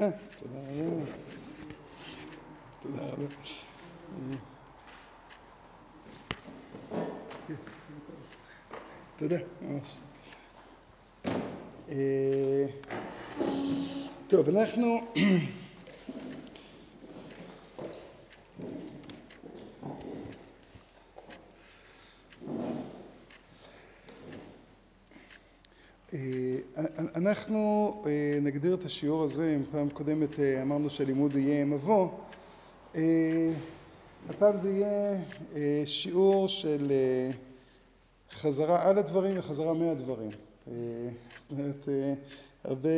אה, תודה רבה. תודה רבה. תודה, ממש. אה, טוב, אנחנו אנחנו נגדיר את השיעור הזה, אם פעם קודמת אמרנו שהלימוד יהיה מבוא, הפעם זה יהיה שיעור של חזרה על הדברים וחזרה מהדברים. זאת אומרת, הרבה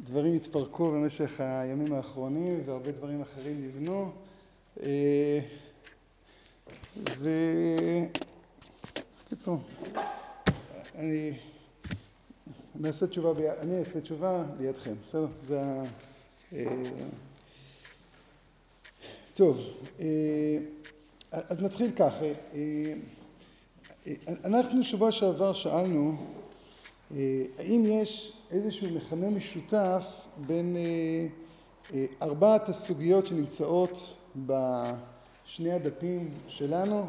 דברים התפרקו במשך הימים האחרונים והרבה דברים אחרים נבנו. ובקיצור, אני נעשה תשובה, אני אעשה תשובה לידכם, בסדר? זה ה... טוב, אז נתחיל כך. אנחנו שבוע שעבר שאלנו האם יש איזשהו מכנה משותף בין ארבעת הסוגיות שנמצאות בשני הדפים שלנו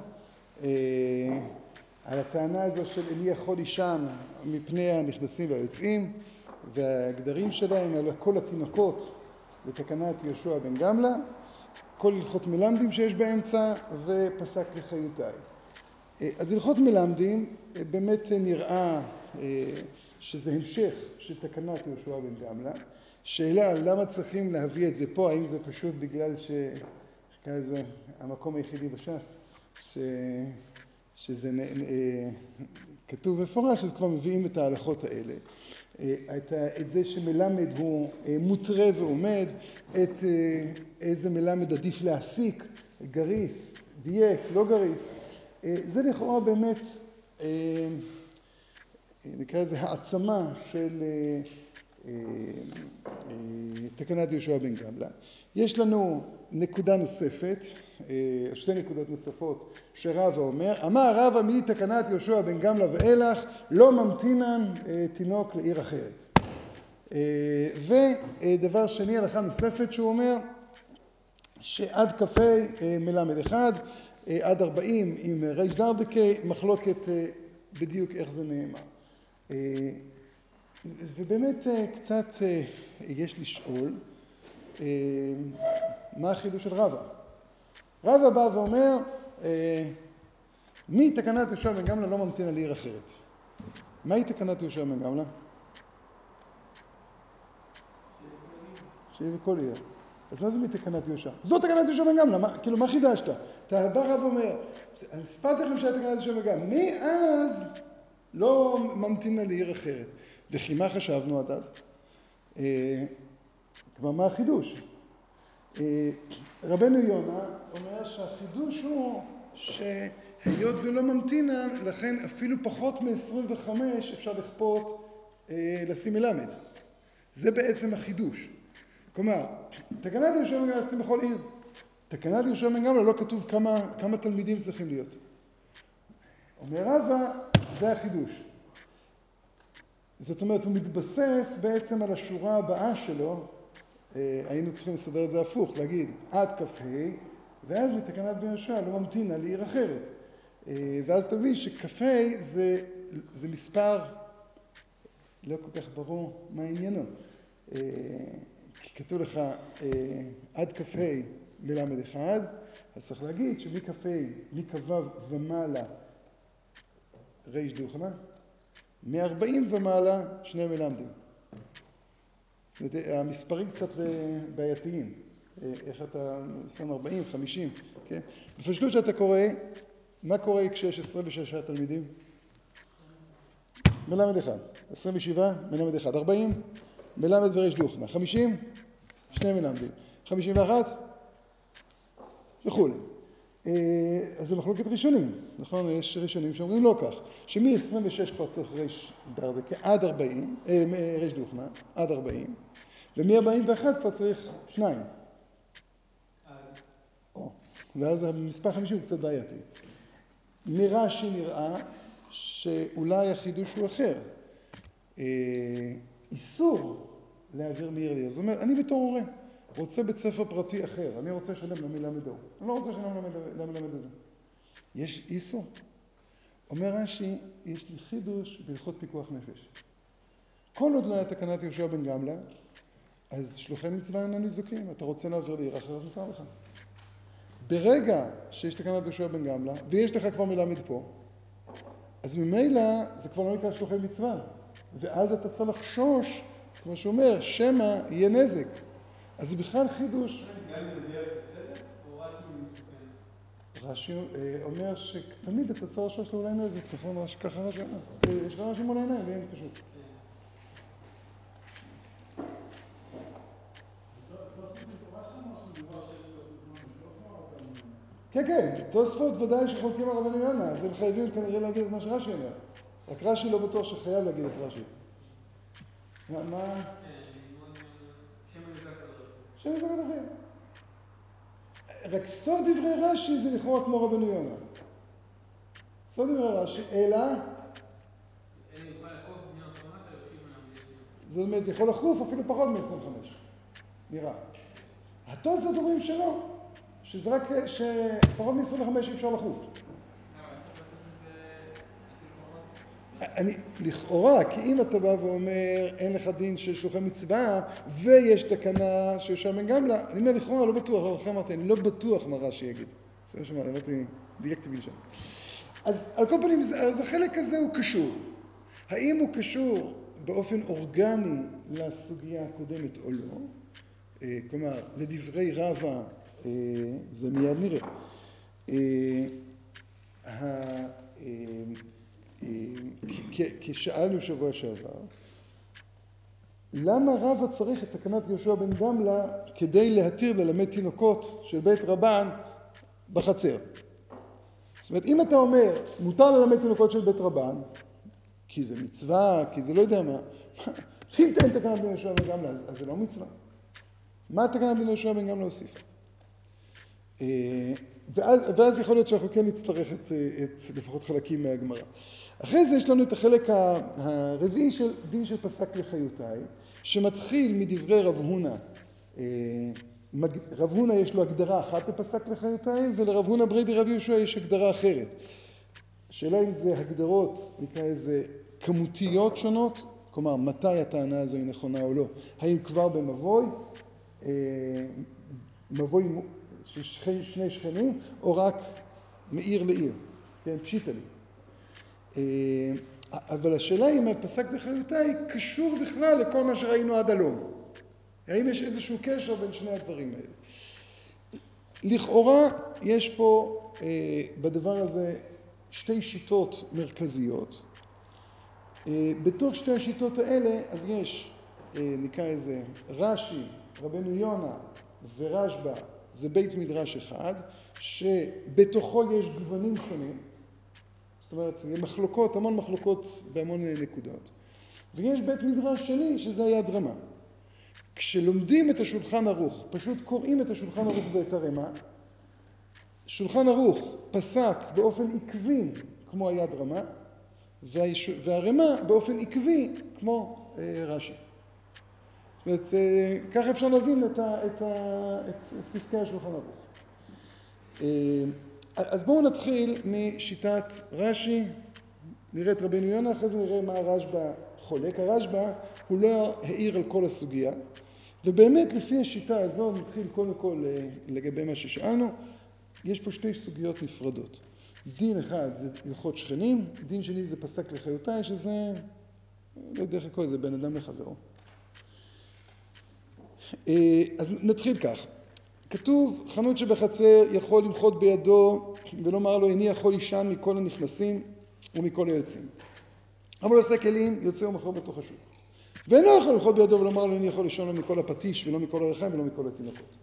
על הטענה הזו של איני יכול לישן מפני הנכנסים והיוצאים והגדרים שלהם על כל התינוקות בתקנת יהושע בן גמלא, כל הלכות מלמדים שיש באמצע ופסק לחיותיי. אז הלכות מלמדים באמת נראה שזה המשך של תקנת יהושע בן גמלא. שאלה למה צריכים להביא את זה פה, האם זה פשוט בגלל שזה המקום היחידי בש"ס שזה כתוב מפורש, אז כבר מביאים את ההלכות האלה. את זה שמלמד הוא מותרה ועומד, את איזה מלמד עדיף להסיק, גריס, דייק, לא גריס, זה לכאורה באמת נקרא לזה העצמה של תקנת יהושע בן גמלא. יש לנו נקודה נוספת, שתי נקודות נוספות שרבא אומר, אמר רבא מתקנת יהושע בן גמלא ואילך לא ממתינן תינוק לעיר אחרת. ודבר שני, הלכה נוספת שהוא אומר שעד כ"ה מלמד אחד, עד ארבעים עם ריש דרדקה, מחלוקת בדיוק איך זה נאמר. ובאמת קצת יש לשאול מה החידוש של רבא. רבא בא ואומר מתקנת יהושע בן גמלא לא ממתין על עיר אחרת. מהי תקנת יהושע בן גמלא? שיהיה בכל עיר. אז מה זה מתקנת יהושע? זו תקנת יהושע בן גמלא, כאילו מה חידשת? אתה בא רב ואומר, אני אספרתי לכם שהיה תקנת יהושע בן גמלא, מאז לא ממתין על עיר אחרת. וכי מה חשבנו עד אז? כלומר מה החידוש? רבנו יונה אומר שהחידוש הוא שהיות ולא ממתינן, לכן אפילו פחות מ-25 אפשר לכפות לשים מלמד. זה בעצם החידוש. כלומר, תקנת יהושע בן גמלא לשים בכל עיר. תקנת יהושע בן גמלא לא כתוב כמה תלמידים צריכים להיות. אומר רבא, זה החידוש. זאת אומרת, הוא מתבסס בעצם על השורה הבאה שלו, אה, היינו צריכים לסדר את זה הפוך, להגיד עד כ"ה, ואז בתקנת בן יהושע לא ממתינה לעיר אחרת. אה, ואז תבין שכ"ה זה, זה מספר לא כל כך ברור מה עניינו. אה, כי כתוב לך עד כ"ה מלמד אחד, אז צריך להגיד שמכ"ה, מכ"ו ומעלה ריש דוכמה, מ-40 ומעלה שני מלמדים. המספרים קצת אה, בעייתיים. אה, איך אתה שם 40, 50, כן? בפשטות שאתה קורא, מה קורה כשיש 26 תלמידים? מלמד אחד. 27, מלמד אחד. 40, מלמד וריש דוכנה. 50, שני מלמדים. 51, וכולי. אז זה מחלוקת ראשונים, נכון? יש ראשונים שאומרים לא כך, שמ-26 כבר צריך ריש דרדקה עד 40, ריש דוכנה, עד 40, ומ-41 כבר צריך שניים. ואז המספר 50 הוא קצת בעייתי. מרש"י נראה שאולי החידוש הוא אחר. איסור להעביר מעיר לעיר. זאת אומרת, אני בתור הורה רוצה בית ספר פרטי אחר, אני רוצה לשלם למלמד ההוא, אני לא רוצה לשלם למלמד הזה. יש איסור. אומר רש"י, יש לי חידוש בהלכות פיקוח נפש. כל עוד לא היה תקנת יהושע בן גמלא, אז שלוחי מצווה אינם ניזוקים. אתה רוצה להעביר לעיר אחרת, מותר לך. ברגע שיש תקנת יהושע בן גמלא, ויש לך כבר מלמד פה, אז ממילא זה כבר לא נקרא שלוחי מצווה. ואז אתה צריך לחשוש, כמו שאומר, שמא יהיה נזק. אז זה בכלל חידוש. רש"י אה, אומר שתמיד אתה צריך לחשוש לאולי נזק, נכון? רש"י- ככה רש"י אומר. אה, יש לך רש"י מול העיניים, אין פשוט. כן, כן, תוספות ודאי שחולקים על רבנו יונה, אז הם חייבים כנראה להגיד את מה שרש"י אומר. רק רש"י לא בטוח שחייב להגיד את רש"י. מה, מה? כן, אני מאוד... שם הנזק על הרחוב. שם זה מדברים. רק סוד דברי רש"י זה לכאורה כמו רבנו יונה. סוד דברי רש"י, אלא, זאת אומרת, יכול לחוף אפילו פחות מ-25, נראה. התוספות אומרים שלא, שזה רק, שפחות מ-25 אי אפשר לחוף. למה, צריך לעשות את זה אפילו פחות? אני, לכאורה, כי אם אתה בא ואומר אין לך דין של שלוחי מצווה ויש תקנה של בן גמלא, אני אומר לכאורה לא בטוח, לכן אמרתי, אני לא בטוח מה רש"י יגיד. זה מה שאמרתי, אמרתי, דייקתי בלשון. אז על כל פנים, אז החלק הזה הוא קשור. האם הוא קשור באופן אורגני לסוגיה הקודמת או לא? אה, כלומר, לדברי רבא, אה, זה מיד נראה. אה, ה- אה, אה, כ- כ- כשאלנו שבוע שעבר, למה רבא צריך את תקנת יהושע בן גמלא כדי להתיר ללמד תינוקות של בית רבן בחצר? זאת אומרת, אם אתה אומר, מותר ללמד תינוקות של בית רבן, כי זה מצווה, כי זה לא יודע מה, אם תן תקנת בן יהושע בן גמלא, אז, אז זה לא מצווה. מה תקנת בן יהושע בן גמלא הוסיפה? אה, ואז, ואז יכול להיות שאנחנו כן נצטרך את, את לפחות חלקים מהגמרא. אחרי זה יש לנו את החלק הרביעי של דין של פסק לחיותיי, שמתחיל מדברי רב הונא. אה, רב הונא יש לו הגדרה אחת לפסק לחיותיי, ולרב הונא בריידי רבי יהושע יש הגדרה אחרת. השאלה אם זה הגדרות, נקרא לזה, כמותיות שונות, כלומר, מתי הטענה הזו היא נכונה או לא. האם כבר במבוי, אה, מבוי שני שכנים, או רק מעיר לעיר, כן, פשיטא לי. אה, אבל השאלה אם הפסק בחיותיי קשור בכלל לכל מה שראינו עד הלום. האם יש איזשהו קשר בין שני הדברים האלה? לכאורה יש פה אה, בדבר הזה שתי שיטות מרכזיות. אה, בתוך שתי השיטות האלה אז יש, אה, נקרא לזה, רש"י, רבנו יונה ורשב"א זה בית מדרש אחד, שבתוכו יש גוונים שונים, זאת אומרת, זה מחלוקות, המון מחלוקות בהמון נקודות. ויש בית מדרש שני, שזה היד רמה. כשלומדים את השולחן ערוך, פשוט קוראים את השולחן ערוך ואת הרמה, שולחן ערוך פסק באופן עקבי כמו היד רמה. והרמה באופן עקבי כמו אה, רש"י. זאת אומרת, אה, ככה אפשר להבין את, ה... את, ה... את... את פסקי השולחן ערוך. אה, אז בואו נתחיל משיטת רש"י, נראה את רבנו יונה, אחרי זה נראה מה הרשב"א חולק. הרשב"א הוא לא העיר על כל הסוגיה, ובאמת לפי השיטה הזו נתחיל קודם כל אה, לגבי מה ששאלנו. יש פה שתי סוגיות נפרדות. דין אחד זה הלכות שכנים, דין שני זה פסק לחיותיי, שזה, לא יודע איך לקרוא לזה, בין אדם לחברו. אה, אז נתחיל כך. כתוב, חנות שבחצר יכול למחות בידו ולומר לו, איני יכול לישן מכל הנכנסים ומכל היוצאים. אבל עושה כלים, יוצא ומכר בתוך השוק. ואינו יכול למחות בידו ולומר לו, איני יכול לישון לו מכל הפטיש ולא מכל הרחם ולא מכל התינוקות.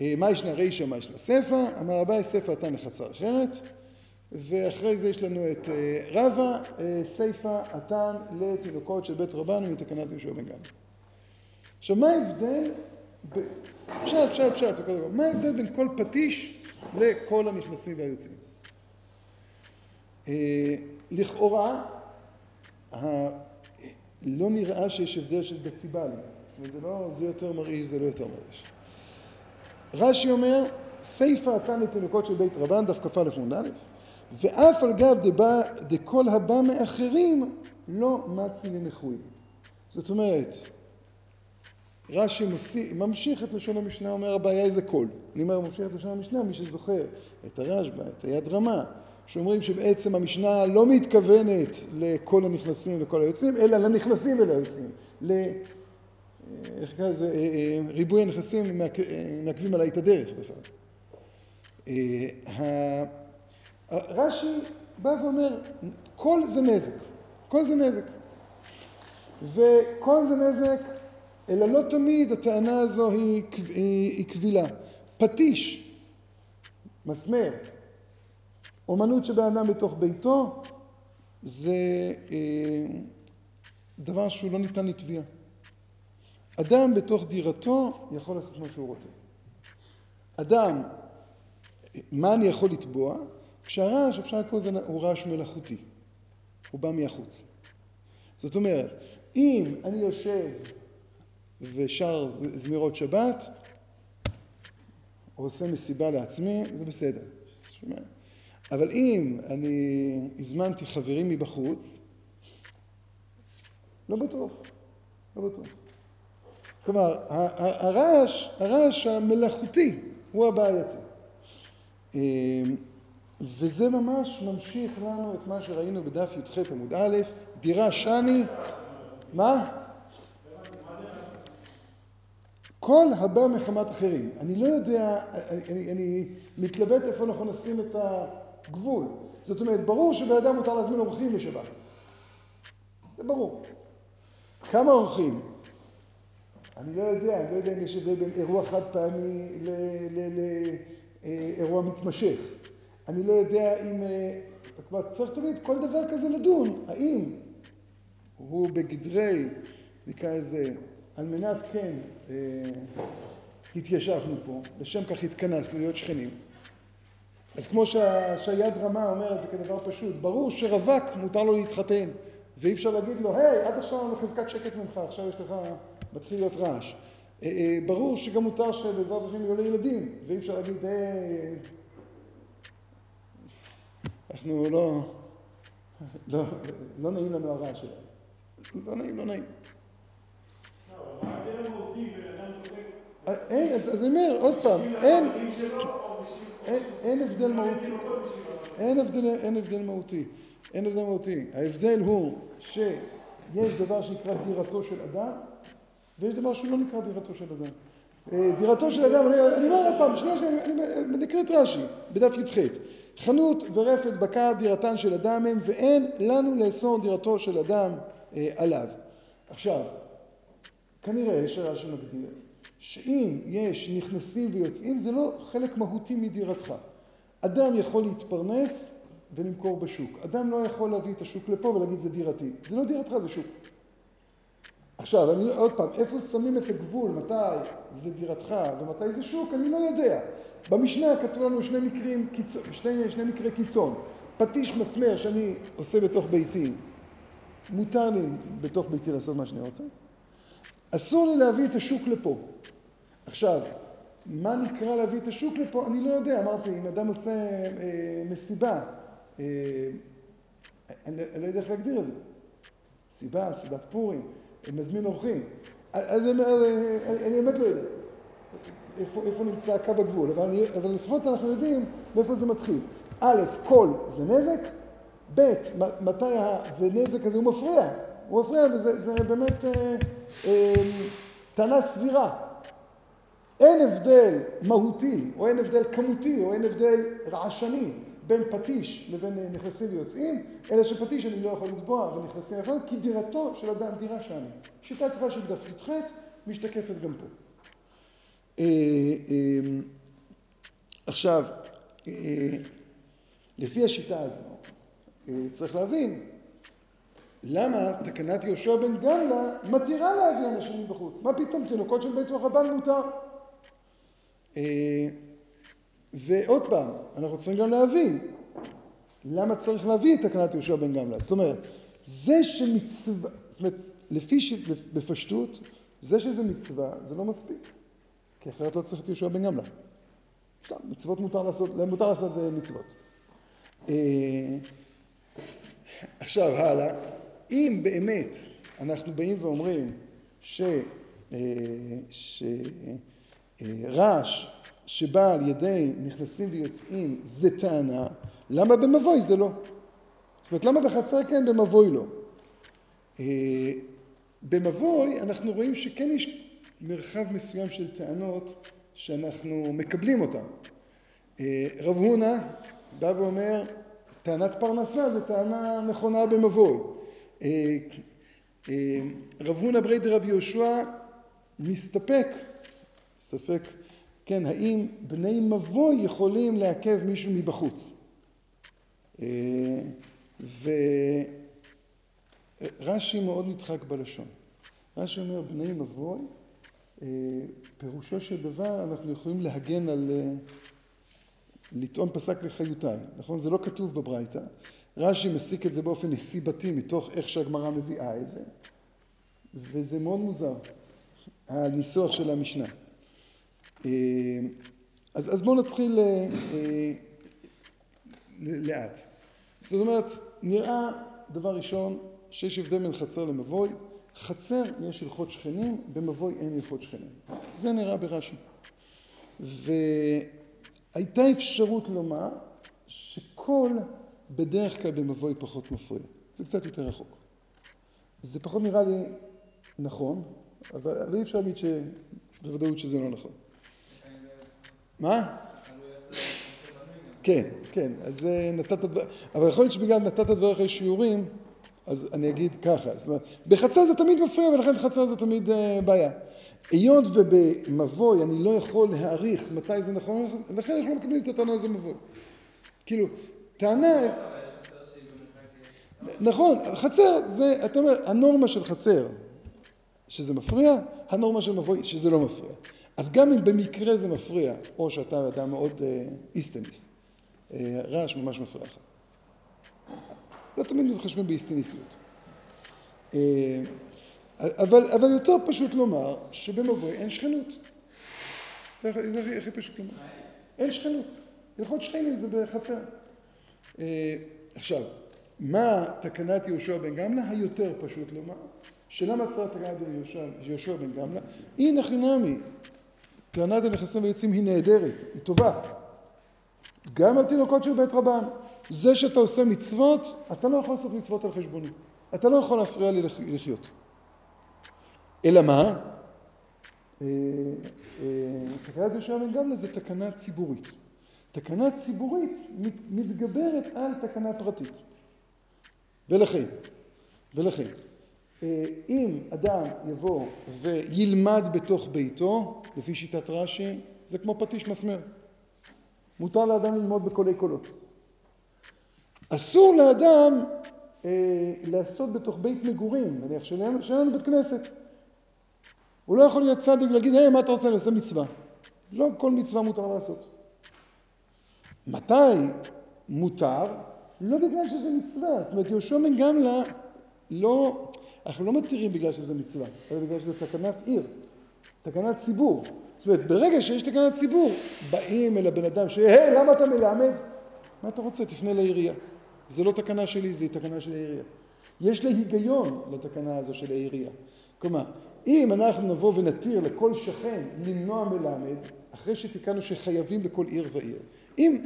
אה, מה ישנה רישא, מה ישנה ספא? אמר אביי ספא עתן לחצר אחרת. ואחרי זה יש לנו את אה, רבא, סיפא עתן לתינוקות של בית רבן מתקנת יהושע בן גמלא. עכשיו מה ההבדל, ב... פשט, פשט, פשט, וכל דבר. מה ההבדל בין כל פטיש לכל הנכנסים והיוצאים? אה, לכאורה. לא נראה שיש הבדל של דציבלים. זה, לא, זה יותר מרעיש, זה לא יותר מרעיש. רש"י אומר, סיפא התן לתינוקות של בית רבן, דף כ"א עמוד א', ואף על גב דבא, דכל הבא מאחרים, לא מצי לנכוי. זאת אומרת, רש"י ממשיך את לשון המשנה, אומר הבעיה איזה קול. אני אומר, ממשיך את לשון המשנה, מי שזוכר את הרשב"א, את היד רמה, שאומרים שבעצם המשנה לא מתכוונת לכל הנכנסים וכל היוצאים, אלא לנכנסים וליוצאים. ל... איך קרא לזה? אה, אה, ריבוי הנכסים מעכבים עליי את הדרך בכלל. אה, רש"י בא ואומר, כל זה נזק, כל זה נזק. וכל זה נזק, אלא לא תמיד הטענה הזו היא, היא, היא קבילה. פטיש, מסמר, אומנות שבן אדם בתוך ביתו, זה אה, דבר שהוא לא ניתן לתביעה. אדם בתוך דירתו יכול לעשות מה שהוא רוצה. אדם, מה אני יכול לתבוע? כשהרעש, אפשר לקרוא לזה, הוא רעש מלאכותי. הוא בא מהחוץ. זאת אומרת, אם אני יושב ושר זמירות שבת, או עושה מסיבה לעצמי, זה בסדר. אבל אם אני הזמנתי חברים מבחוץ, לא בטוח, לא בטוח. כלומר, הרעש, הרעש המלאכותי הוא הבעייתי. אמ, וזה ממש ממשיך לנו את מה שראינו בדף י"ח עמוד א', דירה שני, מה? כל הבא מחמת אחרים. אני לא יודע, אני, אני מתלבט איפה אנחנו נשים את הגבול. זאת אומרת, ברור שבן אדם מותר להזמין אורחים לשבת. זה ברור. כמה אורחים? אני לא יודע, אני לא יודע אם יש הבדל בין אירוע חד פעמי לאירוע מתמשך. אני לא יודע אם, אה, כלומר צריך תמיד כל דבר כזה לדון, האם הוא בגדרי, נקרא לזה, על מנת כן אה, התיישבנו פה, לשם כך התכנסנו להיות שכנים. אז כמו שה, שהיד רמה אומרת זה כדבר פשוט, ברור שרווק מותר לו להתחתן, ואי אפשר להגיד לו, היי, עד עכשיו אני בחזקת שקט ממך, עכשיו יש לך, מתחיל להיות רעש. אה, אה, ברור שגם מותר שבעזרת השם יהיו לילדים, ואי אפשר להגיד, היי, אנחנו לא, לא, לא נעים לנו הרעש שלנו. לא נעים, לא נעים. אין, אז אני אומר, עוד פעם, אין, אין הבדל מהותי. אין הבדל, אין הבדל מהותי. אין הבדל מהותי. ההבדל הוא שיש דבר שנקרא דירתו של אדם, ויש דבר שהוא לא נקרא דירתו של אדם. אה, דירתו של אדם, אני אומר עוד פעם, שנייה, אני נקרא את רש"י, בדף י"ח. חנות ורפת בקר דירתן של אדם הם, ואין לנו לאסור דירתו של אדם אה, עליו. עכשיו, כנראה שרש"י מגדיר שאם יש נכנסים ויוצאים זה לא חלק מהותי מדירתך. אדם יכול להתפרנס ולמכור בשוק. אדם לא יכול להביא את השוק לפה ולהגיד זה דירתי. זה לא דירתך, זה שוק. עכשיו, אני, עוד פעם, איפה שמים את הגבול, מתי זה דירתך ומתי זה שוק, אני לא יודע. במשנה כתוב לנו שני מקרים, שני, שני מקרי קיצון. פטיש מסמר שאני עושה בתוך ביתי, מותר לי בתוך ביתי לעשות מה שאני רוצה. אסור לי להביא את השוק לפה. עכשיו, מה נקרא להביא את השוק לפה? אני לא יודע. אמרתי, אם אדם עושה אה, מסיבה, אה, אני, אני לא יודע איך להגדיר את זה. מסיבה, סעודת פורים, מזמין אורחים. אז אני, אני, אני באמת לא יודע. איפה, איפה נמצא קו הגבול, אבל, אני, אבל לפחות אנחנו יודעים מאיפה זה מתחיל. א', קול זה נזק, ב', מתי הנזק הזה הוא מפריע, הוא מפריע וזה באמת אה, אה, טענה סבירה. אין הבדל מהותי, או אין הבדל כמותי, או אין הבדל רעשני בין פטיש לבין אה, נכנסים ויוצאים, אלא שפטיש אני לא יכול לתבוע ונכנסים ויוצאים, כי דירתו של אדם דירה שם. שיטת רש"י בדף י"ח משתקפת גם פה. עכשיו, לפי השיטה הזו, צריך להבין למה תקנת יהושע בן גמלה מתירה להביא אנשים מבחוץ. מה פתאום, תינוקות של בית רבן מותר. ועוד פעם, אנחנו צריכים גם להבין למה צריך להביא את תקנת יהושע בן גמלה. זאת אומרת, זה שמצווה, זאת אומרת, לפי, ש... בפשטות, זה שזה מצווה, זה לא מספיק. כי אחרת לא צריך את יהושע בן גמלא. סתם, מצוות מותר לעשות, מותר לעשות אה, מצוות. אה, עכשיו, הלאה. אם באמת אנחנו באים ואומרים ש... אה, שרעש שבא על ידי נכנסים ויוצאים זה טענה, למה במבוי זה לא? זאת אומרת, למה בחצר כן, במבוי לא? במבוי אנחנו רואים שכן יש מרחב מסוים של טענות שאנחנו מקבלים אותן. אה, רב הונא בא ואומר, טענת פרנסה זו טענה נכונה במבוי. אה, אה, רב הונא ברי דרב יהושע מסתפק, ספק, כן, האם בני מבוי יכולים לעכב מישהו מבחוץ? ורש"י מאוד נצחק בלשון. רש"י אומר, בני מבוי אה, פירושו של דבר אנחנו יכולים להגן על אה, לטעון פסק לחיותיי, נכון? זה לא כתוב בברייתא. רש"י מסיק את זה באופן נסיבתי מתוך איך שהגמרא מביאה את זה, וזה מאוד מוזר, הניסוח של המשנה. אה, אז, אז בואו נתחיל לאט. זאת אומרת, נראה דבר ראשון שיש הבדל בין חצר למבוי. חצר יש הלכות שכנים, במבוי אין הלכות שכנים. זה נראה ברש"י. והייתה אפשרות לומר שקול בדרך כלל במבוי פחות מפריע. זה קצת יותר רחוק. זה פחות נראה לי נכון, אבל, אי אפשר להגיד בוודאות שזה לא נכון. מה? כן, כן, אז נתת, אבל יכול להיות שבגלל נתת דבריך שיעורים, אז אני אגיד ככה, זאת אומרת, בחצר זה תמיד מפריע ולכן חצר זה תמיד uh, בעיה. היות ובמבוי אני לא יכול להעריך מתי זה נכון, לכן אנחנו לא מקבלים את הטענה הזו מבוי. כאילו, טענה... נכון, חצר זה, אתה אומר, הנורמה של חצר שזה מפריע, הנורמה של מבוי שזה לא מפריע. אז גם אם במקרה זה מפריע, או שאתה אדם מאוד uh, איסטניס, uh, רעש ממש מפריע לך. לא תמיד מתחשבים באיסטניסיות. אה, אבל, אבל יותר פשוט לומר שבמבוי אין שכנות. זה הכי, הכי פשוט לומר. אין שכנות. הלכות שכנים זה בחצר. אה, עכשיו, מה תקנת יהושע בן גמלא? היותר פשוט לומר, שלמה צריך תקנת יהושע בן גמלא? הנה חינמי, טענת הנכסים ויוצאים היא נהדרת, היא טובה. גם על תינוקות של בית רבן. זה שאתה עושה מצוות, אתה לא יכול לעשות מצוות על חשבוני. אתה לא יכול להפריע לי לחיות. אלא מה? אה, אה, תקנת יהושע בן גמלא זה תקנה ציבורית. תקנה ציבורית מתגברת על תקנה פרטית. ולכן, ולכן, אה, אם אדם יבוא וילמד בתוך ביתו, לפי שיטת רש"י, זה כמו פטיש מסמר. מותר לאדם ללמוד בקולי קולות. אסור לאדם אה, לעשות בתוך בית מגורים, נניח שאין לנו בית כנסת. הוא לא יכול להיות צדיק ולהגיד, היי, מה אתה רוצה? אני עושה מצווה. לא כל מצווה מותר לעשות. מתי מותר? לא בגלל שזה מצווה. זאת אומרת, יהושע בן גמלא לא, אנחנו לא מתירים בגלל שזה מצווה, אלא בגלל שזה תקנת עיר, תקנת ציבור. זאת אומרת, ברגע שיש תקנת ציבור, באים אל הבן אדם, שהי, למה אתה מלמד? מה אתה רוצה? תפנה לעירייה. זה לא תקנה שלי, זה תקנה של העירייה. יש לה היגיון לתקנה הזו של העירייה. כלומר, אם אנחנו נבוא ונתיר לכל שכן למנוע מלמד, אחרי שתיקנו שחייבים בכל עיר ועיר, אם,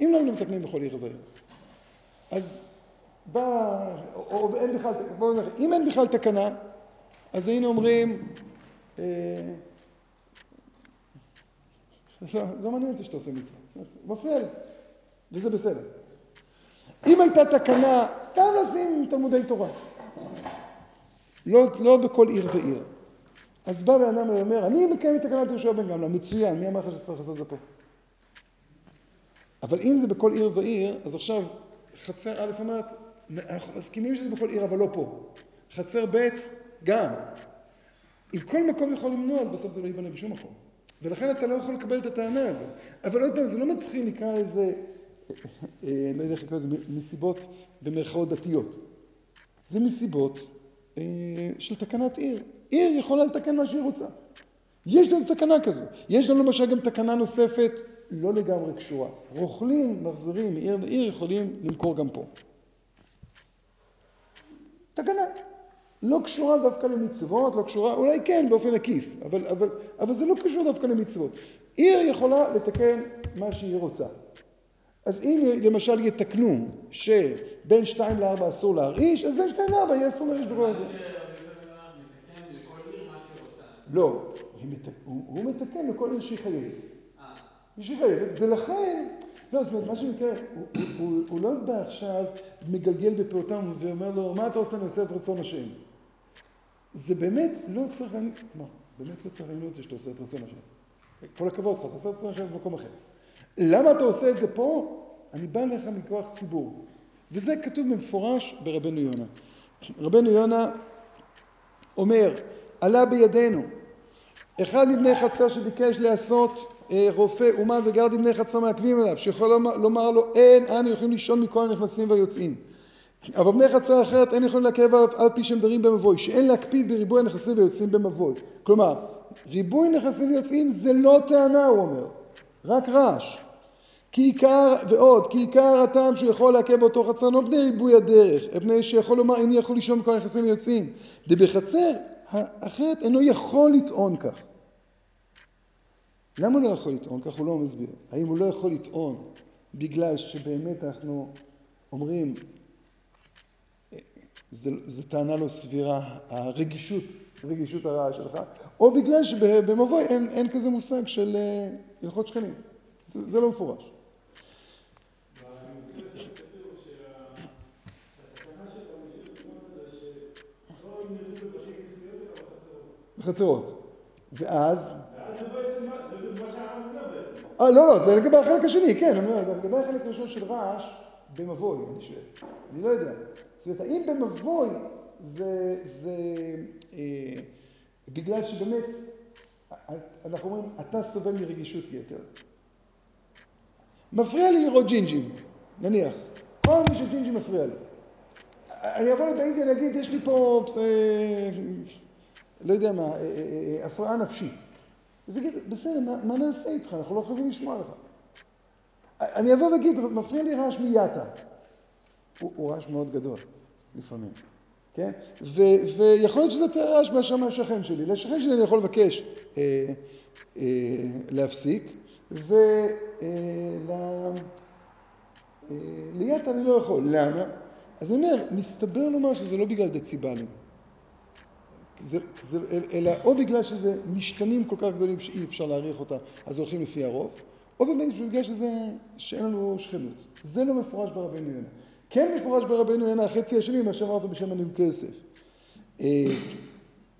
אם לא היינו מתקנים בכל עיר ועיר, אז בא, או, או אין בכלל, בואו נראה, אם אין בכלל תקנה, אז היינו אומרים, אה, לא, מעניין אותי שאתה עושה מצווה, מפריע לי, וזה בסדר. אם הייתה תקנה, סתם לשים תלמודי תורה. לא, לא בכל עיר ועיר. אז בא בן אדם ואומר, אני מקיים את תקנת יהושע בן גמלא, מצוין, מי אמר לך שצריך לעשות את זה פה? אבל אם זה בכל עיר ועיר, אז עכשיו חצר א' אומרת, אנחנו מסכימים שזה בכל עיר, אבל לא פה. חצר ב', גם. אם כל מקום יכול למנוע, אז בסוף זה לא ייבנה בשום מקום. ולכן אתה לא יכול לקבל את הטענה הזו. אבל עוד פעם, זה לא מתחיל, נקרא לזה, אה, לא יודע איך לקרוא לזה, מסיבות במרכאות דתיות. זה מסיבות אה, של תקנת עיר. עיר יכולה לתקן מה שהיא רוצה. יש לנו תקנה כזו. יש לנו למשל גם תקנה נוספת, לא לגמרי קשורה. רוכלים, מחזירים מעיר לעיר, יכולים למכור גם פה. תקנה. לא קשורה דווקא למצוות, לא קשורה, אולי כן באופן עקיף, אבל, אבל, אבל זה לא קשור דווקא למצוות. עיר יכולה לתקן מה שהיא רוצה. אז אם למשל יתקנו שבין 2 ל-4 אסור להרעיש, אז בין 2 ל-4 יהיה אסור להרעיש בכל רוצה. לא, הוא מתקן לכל עיר שהיא חייבת. שהיא חייבת, ולכן, לא, זאת אומרת, מה שנקרא, הוא, לא בא עכשיו, מגלגל בפעותם ואומר לו, מה אתה רוצה, אני עושה את רצון השם. זה באמת לא צריך מה, באמת לא צריך אותי שאתה עושה את רצון השם. כל הכבוד לך, אתה עושה את רצון השם במקום אחר. למה אתה עושה את זה פה? אני בא אליך מכוח ציבור. וזה כתוב במפורש ברבנו יונה. רבנו יונה אומר, עלה בידינו אחד מבני חצר שביקש לעשות רופא אומן וגרד מבני חצר מעכבים אליו, שיכול לומר, לו אין אנו יכולים לישון מכל הנכנסים והיוצאים. אבל בני חצר אחרת אין יכולים לעכב עליו על פי שהם דרים במבוי, שאין להקפיד בריבוי הנכנסים ויוצאים במבוי. כלומר, ריבוי נכנסים ויוצאים זה לא טענה, הוא אומר, רק רעש. כי עיקר, ועוד, כי עיקר הטעם שהוא יכול לעכב באותו חצר לא בני ריבוי הדרך, בני שיכול לומר איני יכול לישון מכל הנכנסים ויוצאים. דבחצר האחרת אינו יכול לטעון כך. למה הוא לא יכול לטעון? כך הוא לא מסביר. האם הוא לא יכול לטעון בגלל שבאמת אנחנו אומרים, זו טענה לא סבירה, הרגישות, רגישות הרעש שלך, או בגלל שבמבוי אין, אין כזה מושג של אה, הלכות שכנים. זה, זה לא מפורש. בכנסת כתוב אה לא לא, זה לגבי החלק השני, כן, אני אומר, לגבי החלק הראשון של רעש, במבוי, אני שואל. אני לא יודע. זאת אומרת, האם במבוי זה, זה אה, בגלל שבאמת, אנחנו אומרים, אתה סובל מרגישות יתר. מפריע לי לראות ג'ינג'ים, נניח. כל מי שג'ינג'י מפריע לו. אני אבוא לביידי, אני אגיד, יש לי פה, אה, לא יודע מה, אה, אה, אה, הפרעה נפשית. אז יגיד, בסדר, מה, מה נעשה איתך? אנחנו לא חייבים לשמוע לך. אני אבוא ואגיד, מפריע לי רעש מיאטה. הוא, הוא רעש מאוד גדול, לפעמים, כן? ו, ויכול להיות שזה יותר רעש מאשר מהשכן שלי. לשכן שלי אני יכול לבקש אה, אה, להפסיק, וליאטה אני לא יכול. למה? אז אני אומר, מסתבר לומר שזה לא בגלל דציבלים. אלא או בגלל שזה משתנים כל כך גדולים שאי אפשר להעריך אותם, אז הולכים לפי הרוב, או באמת בגלל שזה, שאין לנו שכנות. זה לא מפורש ברבנו יונה. כן מפורש ברבנו יונה החצי השני, מה שאמרת בשם הניו כסף.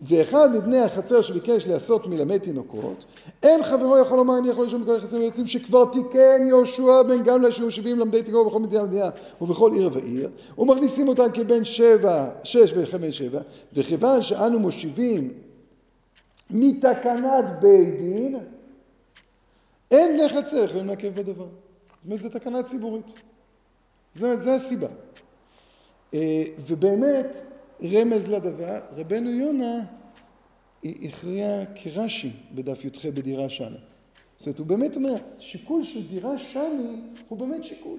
ואחד מבני החצר שביקש לעשות מלמד תינוקות, אין חברו יכול לומר אני יכול לשאול מכל היחסים ויוצאים שכבר תיקן יהושע בן גמלה שהוא שבעים למדי תיקון בכל מדינה ומדינה ובכל עיר ועיר, ומכניסים אותם כבן שבע, שש וחמש שבע, וכיוון שאנו מושיבים מתקנת בית דין, אין בני חצר יכולים לעכב בדבר. זאת אומרת, זו תקנה ציבורית. זאת אומרת, זו הסיבה. אה, ובאמת, רמז לדבר, רבנו יונה הכריע כרש"י בדף י"ח בדירה שני. זאת אומרת, הוא באמת אומר, שיקול של דירה שני הוא באמת שיקול.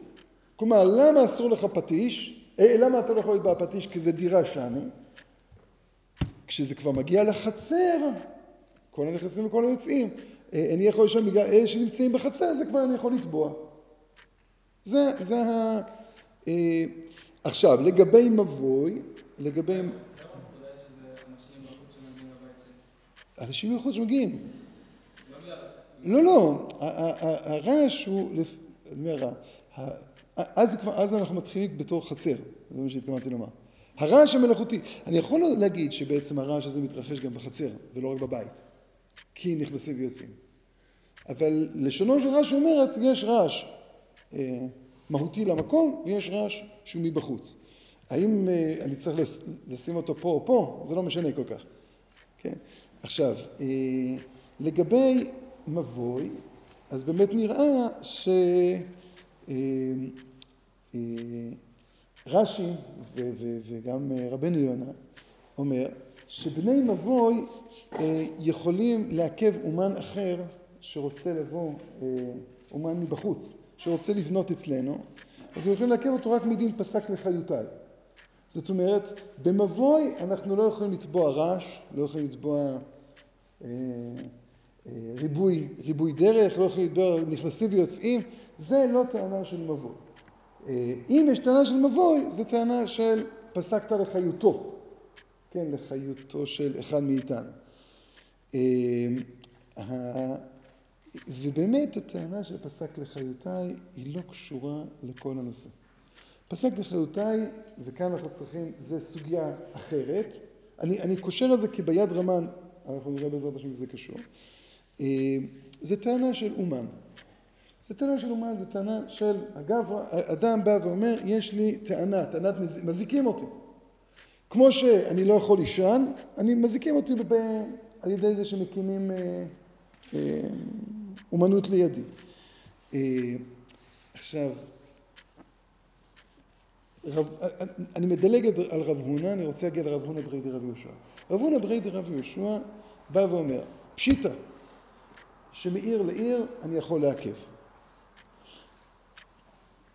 כלומר, למה אסור לך פטיש? אה, למה אתה לא יכול להיות בפטיש? כי זה דירה שני. כשזה כבר מגיע לחצר, כל הנכנסים וכל היוצאים, אה, אני יכול לישון בגלל אלה שנמצאים בחצר, זה כבר אני יכול לתבוע. זה, זה ה... אה, עכשיו, לגבי מבוי, לגבי... אנשים מחוץ שמגיעים. לא. לא, לא, הרעש הוא, אני אומר, אז, כבר, אז אנחנו מתחילים בתור חצר, זה מה שהתכוונתי לומר. הרעש המלאכותי, אני יכול להגיד שבעצם הרעש הזה מתרחש גם בחצר, ולא רק בבית, כי נכנסים ויוצאים. אבל לשונו של רעש אומרת, יש רעש אה, מהותי למקום, ויש רעש שהוא מבחוץ. האם אה, אני צריך לשים אותו פה או פה? זה לא משנה כל כך. כן? עכשיו, אה, לגבי מבוי, אז באמת נראה ש... אה, אה, רש"י ו- ו- וגם רבנו יונה אומר שבני מבוי יכולים לעכב אומן אחר שרוצה לבוא, אומן מבחוץ, שרוצה לבנות אצלנו, אז הם יכולים לעכב אותו רק מדין פסק לחיותיי. זאת אומרת, במבוי אנחנו לא יכולים לתבוע רעש, לא יכולים לתבוע אה, אה, ריבוי, ריבוי דרך, לא יכולים לתבוע נכנסים ויוצאים, זה לא טענה של מבוי. אה, אם יש טענה של מבוי, זו טענה של פסקת לחיותו, כן, לחיותו של אחד מאיתנו. אה, ובאמת הטענה של פסק לחיותיי היא לא קשורה לכל הנושא. פסק לחיותיי, וכאן אנחנו צריכים, זה סוגיה אחרת. אני, אני קושר את זה כי ביד רמן, אנחנו נראה בעזרת השם שזה קשור. אה, זה טענה של אומן. זה טענה של אומן, זה טענה של, אגב, אדם בא ואומר, יש לי טענה, טענת מזיקים אותי. כמו שאני לא יכול לישון, אני מזיקים אותי ב, על ידי זה שמקימים אה, אה, אומנות לידי. אה, עכשיו, רב, אני מדלג על רב הונא, אני רוצה להגיע לרב הונא ברי דרב יהושע. רב הונא ברי דרב יהושע בא ואומר, פשיטא, שמעיר לעיר אני יכול לעכב.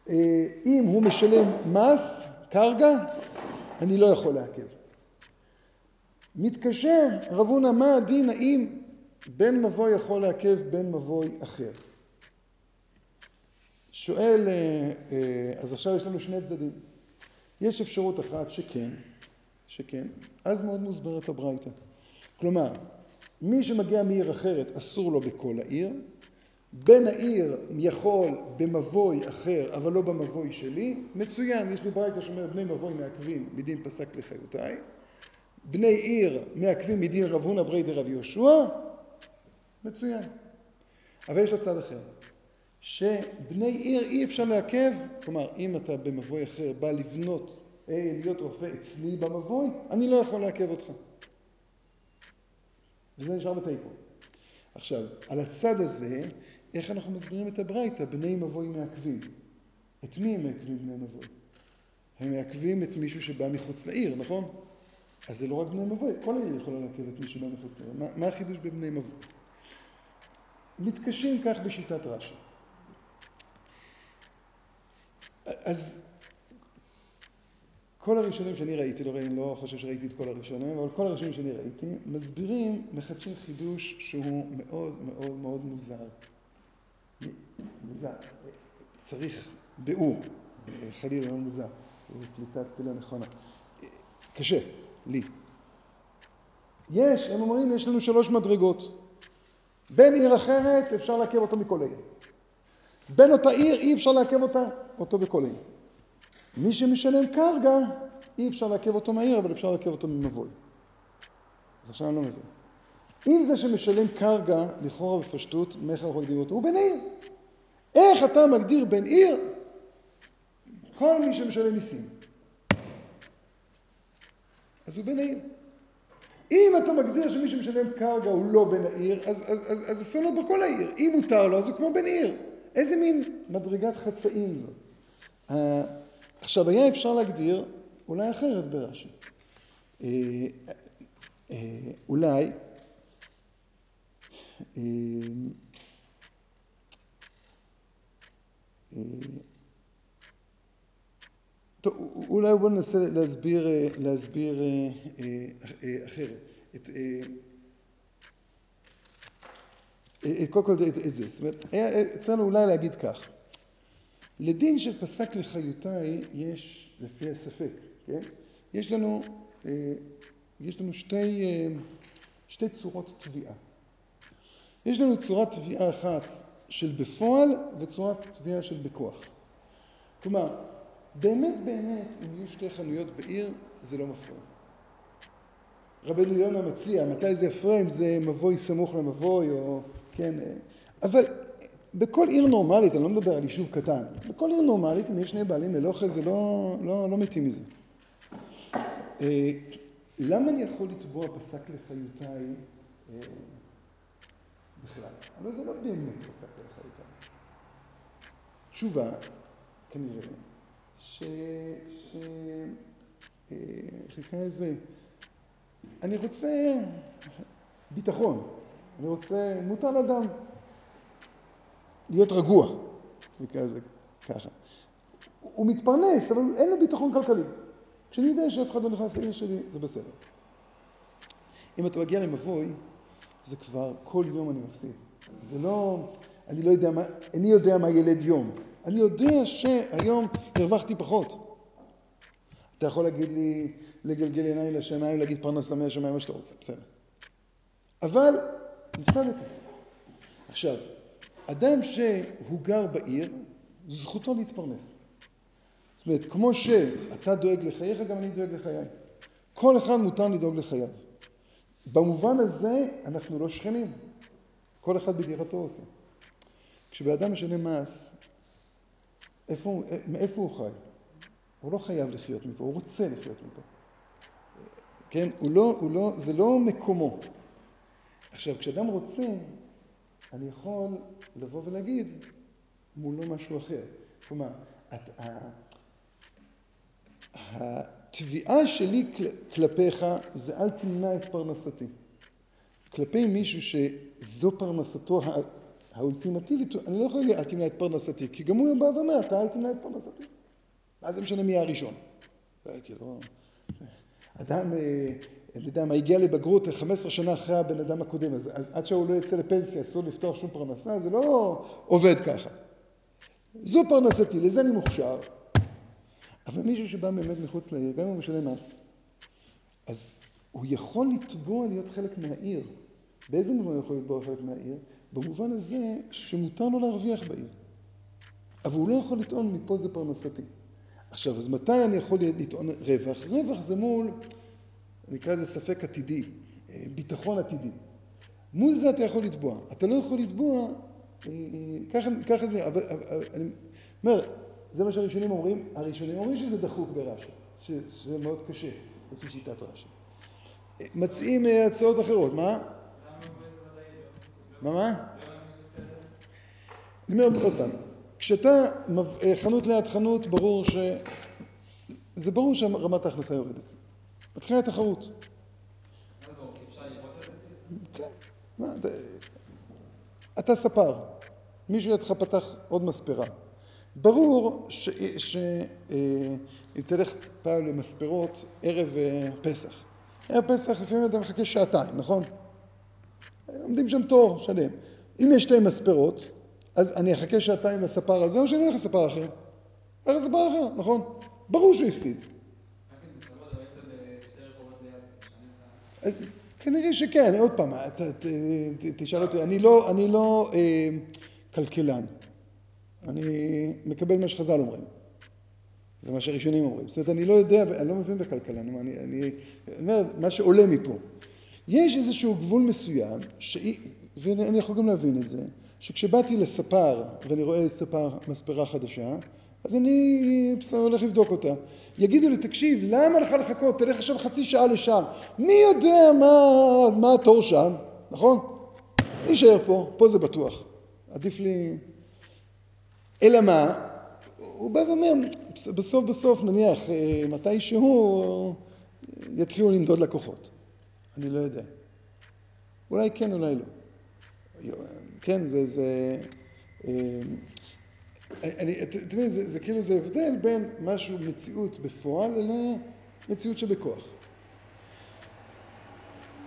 אה, אם הוא משלם מס, קרגה, אני לא יכול לעכב. מתקשר רב הונא, מה הדין האם בן מבוי יכול לעכב בן מבוי אחר? שואל, אה, אה, אז עכשיו יש לנו שני צדדים. יש אפשרות אחת שכן, שכן, אז מאוד מוסברת הברייתא. כלומר, מי שמגיע מעיר אחרת אסור לו בכל העיר, בן העיר יכול במבוי אחר, אבל לא במבוי שלי, מצוין, יש לי ברייתא שאומר בני מבוי מעכבים מדין פסק לחיותיי, בני עיר מעכבים מדין רב הונא ברי דרב יהושע, מצוין. אבל יש לו צד אחר. שבני עיר אי אפשר לעכב, כלומר אם אתה במבוי אחר בא לבנות, להיות רופא אצלי במבוי, אני לא יכול לעכב אותך. וזה נשאר בתיקו. עכשיו, על הצד הזה, איך אנחנו מסבירים את הברייתא? בני מבוי מעכבים. את מי הם מעכבים בני מבוי? הם מעכבים את מישהו שבא מחוץ לעיר, נכון? אז זה לא רק בני מבוי, כל העיר יכולה לעכב את מי שבא מחוץ לעיר. מה, מה החידוש בבני מבוי? מתקשים כך בשיטת רש"י. אז כל הראשונים שאני ראיתי, לא, אני לא חושב שראיתי את כל הראשונים, אבל כל הראשונים שאני ראיתי, מסבירים, מחדשים חידוש שהוא מאוד מאוד מאוד מוזר. מוזר. צריך ביאור, חלילה לא מוזר, פליטת פילה נכונה. קשה, לי. יש, הם אומרים, יש לנו שלוש מדרגות. בין עיר אחרת אפשר לעכב אותו מכל עיר. בין אותה עיר אי אפשר לעכב אותה, אותו בכל עיר. מי שמשלם קרגה, אי אפשר לעכב אותו מהעיר, אבל אפשר לעכב אותו ממבוי. אז עכשיו אני לא מבין. אם זה שמשלם קרגה, לכאורה בפשטות, מאיך אנחנו מגדירים אותו? הוא בן עיר. איך אתה מגדיר בן עיר? כל מי שמשלם מיסים. אז הוא בן העיר. אם אתה מגדיר שמי שמשלם קרגה הוא לא בן העיר, אז, אסור לו בכל העיר. אם מותר לו, אז הוא כמו בן עיר. איזה מין מדרגת חצאים זו? Uh, עכשיו, היה אפשר להגדיר אולי אחרת ברש"י. Uh, uh, אולי טוב, אולי בואו ננסה להסביר, להסביר אחרת. קודם כל את, את זה. זאת אומרת, היה אצלנו אולי להגיד כך. לדין של פסק לחיותיי יש, לפי הספק, כן? יש לנו, יש לנו שתי, שתי צורות תביעה. יש לנו צורת תביעה אחת של בפועל וצורת תביעה של בכוח. כלומר, באמת באמת, אם יהיו שתי חנויות בעיר, זה לא מפריע. רבנו יונה מציע, מתי זה יפריע, אם זה מבוי סמוך למבוי, או כן, אבל בכל עיר נורמלית, אני לא מדבר על יישוב קטן, בכל עיר נורמלית, אם יש שני בעלים מלוכה, זה לא, לא, לא מתים מזה. אה, למה אני יכול לתבוע פסק לחיותיי אה, בכלל? אבל זה לא באמת פסק לחיותיי. תשובה, כנראה, ש... ש... אה, איך נקרא לזה? אני רוצה ביטחון, אני רוצה, מותר לאדם להיות רגוע, נקרא לזה ככה. הוא מתפרנס, אבל אין לו ביטחון כלכלי. כשאני יודע שאף אחד לא נכנס לעיר שלי, זה בסדר. אם אתה מגיע למבוי, זה כבר כל יום אני מפסיד. זה לא, אני לא יודע מה, איני יודע מה ילד יום. אני יודע שהיום הרווחתי פחות. אתה יכול להגיד לי, לגלגל עיניים לשמיים, להגיד פרנסה מהשמיים, מה שאתה רוצה, בסדר. אבל הפסדתי. עכשיו, אדם שהוא גר בעיר, זכותו להתפרנס. זאת אומרת, כמו שאתה דואג לחייך, גם אני דואג לחיי. כל אחד מותר לדאוג לחייו. במובן הזה אנחנו לא שכנים. כל אחד בדירתו עושה. כשבאדם משלם מס, איפה, מאיפה הוא חי? הוא לא חייב לחיות מפה, הוא רוצה לחיות מפה. כן? הוא לא, הוא לא, זה לא מקומו. עכשיו, כשאדם רוצה, אני יכול לבוא ולהגיד מולו משהו אחר. כלומר, התביעה שלי כלפיך זה אל תמנע את פרנסתי. כלפי מישהו שזו פרנסתו האולטימטיבית, אני לא יכול להגיד אל תמנע את פרנסתי, כי גם הוא בא ואומר, אתה אל תמנע את פרנסתי. מה זה משנה מי הראשון? כאילו, אדם, אה, אני יודע מה, הגיע לבגרות 15 שנה אחרי הבן אדם הקודם, אז, אז עד שהוא לא יצא לפנסיה אסור לפתוח שום פרנסה, זה לא עובד ככה. זו פרנסתי, לזה אני מוכשר. אבל מישהו שבא באמת מחוץ לעיר, גם אם הוא משלם מס, אז הוא יכול לתבוע להיות חלק מהעיר. באיזה מובן הוא יכול לתבוע חלק מהעיר? במובן הזה שמותר לו להרוויח בעיר. אבל הוא לא יכול לטעון מפה זה פרנסתי. עכשיו, אז מתי אני יכול לטעון רווח? רווח זה מול, נקרא לזה ספק עתידי, אה, ביטחון עתידי. מול זה אתה יכול לתבוע. אתה לא יכול לתבוע, אה, ככה, זה, אבל, אבל אני אומר, זה מה שהראשונים אומרים, הראשונים אומרים שזה דחוק ברש"י, שזה מאוד קשה, לפי שיטת רש"י. מציעים אה, הצעות אחרות, מה? מה מה? אני אומר עוד פעם, כשאתה חנות ליד חנות, ברור ש... זה ברור שרמת ההכנסה יורדת. מתחילה תחרות. כן, אתה ספר, מישהו לידך פתח עוד מספרה. ברור שאם אה, תלך פעם למספרות ערב אה, פסח, ערב פסח לפעמים אתה מחכה שעתיים, נכון? עומדים שם תור שלם. אם יש שתי מספרות, אז אני אחכה שעתיים לספר הזה, או שאני הולך לספר אחר? הולך לספר אחר, נכון? ברור שהוא הפסיד. אז כנראה שכן, עוד פעם, תשאל אותי, אני לא, אני לא אה, כלכלן. אני מקבל מה שחז"ל אומרים, ומה שהראשונים אומרים. זאת אומרת, אני לא יודע, אני לא מבין בכלכלה, אני, אני, אני אומר, מה שעולה מפה. יש איזשהו גבול מסוים, ש... ואני יכול גם להבין את זה, שכשבאתי לספר, ואני רואה ספר מספרה חדשה, אז אני הולך לבדוק אותה. יגידו לי, תקשיב, למה לך לחכות? תלך עכשיו חצי שעה לשם. מי יודע מה, מה התור שם, נכון? נשאר פה, פה זה בטוח. עדיף לי אלא מה? הוא בא ואומר, בסוף בסוף נניח אה, מתישהו יתחילו לנדוד לקוחות. אני לא יודע. אולי כן, אולי לא. כן, זה, זה, אה, אני, אתם יודעים, זה, זה כאילו זה הבדל בין משהו, מציאות בפועל, למציאות שבכוח.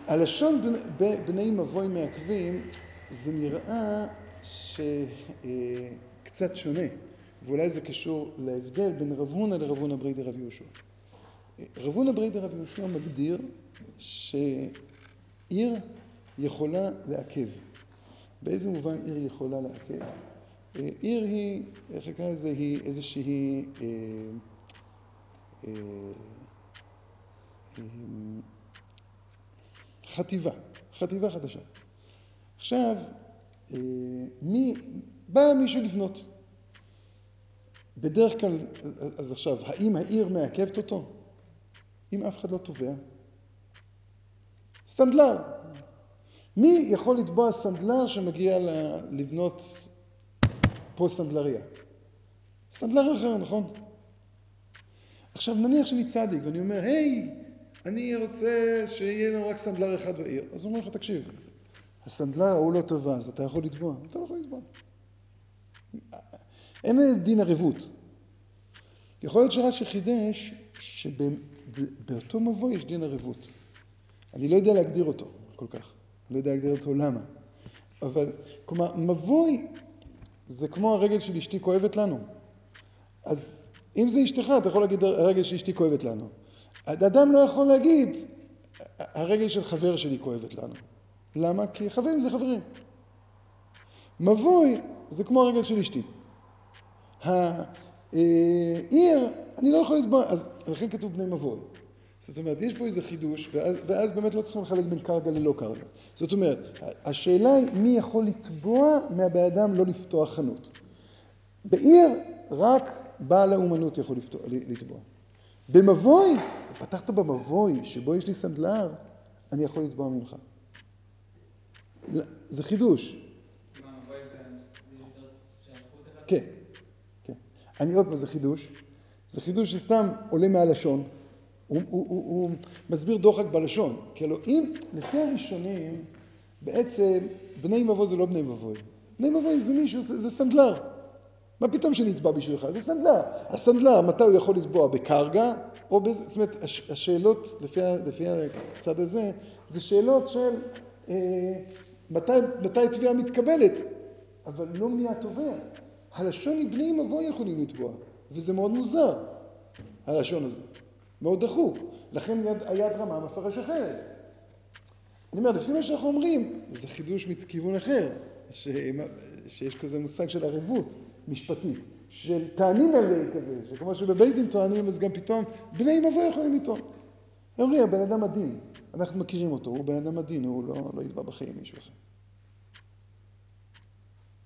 הלשון בני מבוי מעכבים, זה נראה ש... אה, שונה, ואולי זה קשור להבדל בין רב הונא לרב הונא ברי דרב יהושע. רב הונא ברי דרב יהושע מגדיר שעיר יכולה לעכב. באיזה מובן עיר יכולה לעכב? עיר היא, איך נקרא לזה, היא איזושהי אה, אה, אה, חטיבה, חטיבה חדשה. עכשיו, מי, בא מישהו לבנות. בדרך כלל, אז עכשיו, האם העיר מעכבת אותו? אם אף אחד לא תובע? סנדלר. מי יכול לתבוע סנדלר שמגיע לבנות פה סנדלריה? סנדלר אחר, נכון? עכשיו נניח שאני צדיק ואני אומר, היי, אני רוצה שיהיה לנו רק סנדלר אחד בעיר. אז הוא אומר לך, תקשיב, הסנדלר ההוא לא תובע, אז אתה יכול לתבוע? אתה לא יכול לתבוע. אין דין ערבות. יכול להיות שרש"י חידש שבאותו מבוא יש דין ערבות. אני לא יודע להגדיר אותו כל כך. אני לא יודע להגדיר אותו למה. אבל, כלומר, מבוי זה כמו הרגל של אשתי כואבת לנו. אז אם זה אשתך, אתה יכול להגיד, הרגל של אשתי כואבת לנו. אדם לא יכול להגיד, הרגל של חבר שלי כואבת לנו. למה? כי חברים זה חברים. מבוי זה כמו הרגל של אשתי. העיר, אני לא יכול לתבוע, אז לכן כתוב בני מבוי. זאת אומרת, יש פה איזה חידוש, ואז, ואז באמת לא צריכים לחלק בין קרקע ללא קרקע. זאת אומרת, השאלה היא מי יכול לתבוע מהבן אדם לא לפתוח חנות. בעיר רק בעל האומנות יכול לתבוע. במבוי, פתחת במבוי שבו יש לי סנדלר, אני יכול לתבוע ממך. זה חידוש. כן, כן. אני עוד פעם, זה חידוש. זה חידוש שסתם עולה מהלשון. הוא, הוא, הוא, הוא מסביר דוחק בלשון. כי הלוא אם, לפי הראשונים, בעצם בני מבוי זה לא בני מבוי. בני מבוי זה מישהו, זה, זה סנדלר. מה פתאום שנתבע בשבילך? זה סנדלר. הסנדלר, מתי הוא יכול לתבוע? בקרגה? או בזה, זאת אומרת, השאלות, לפי, לפי הצד הזה, זה שאלות של אה, מתי, מתי תביעה מתקבלת, אבל לא מי התובע. הלשון היא בני מבוי יכולים לתבוע, וזה מאוד מוזר, הלשון הזה. מאוד דחוק. לכן יד, היד רמה מפרש אחרת. אני אומר, לפי מה שאנחנו אומרים, זה חידוש מכיוון אחר, ש... שיש כזה מושג של ערבות משפטית, של תענין עלי כזה, שכמו שבבית דין טוענים, אז גם פתאום בני מבוא יכולים לטעון. הם אומרים, הבן אדם עדין, אנחנו מכירים אותו, הוא בן אדם עדין, הוא לא, לא יתבע בחיים מישהו אחר.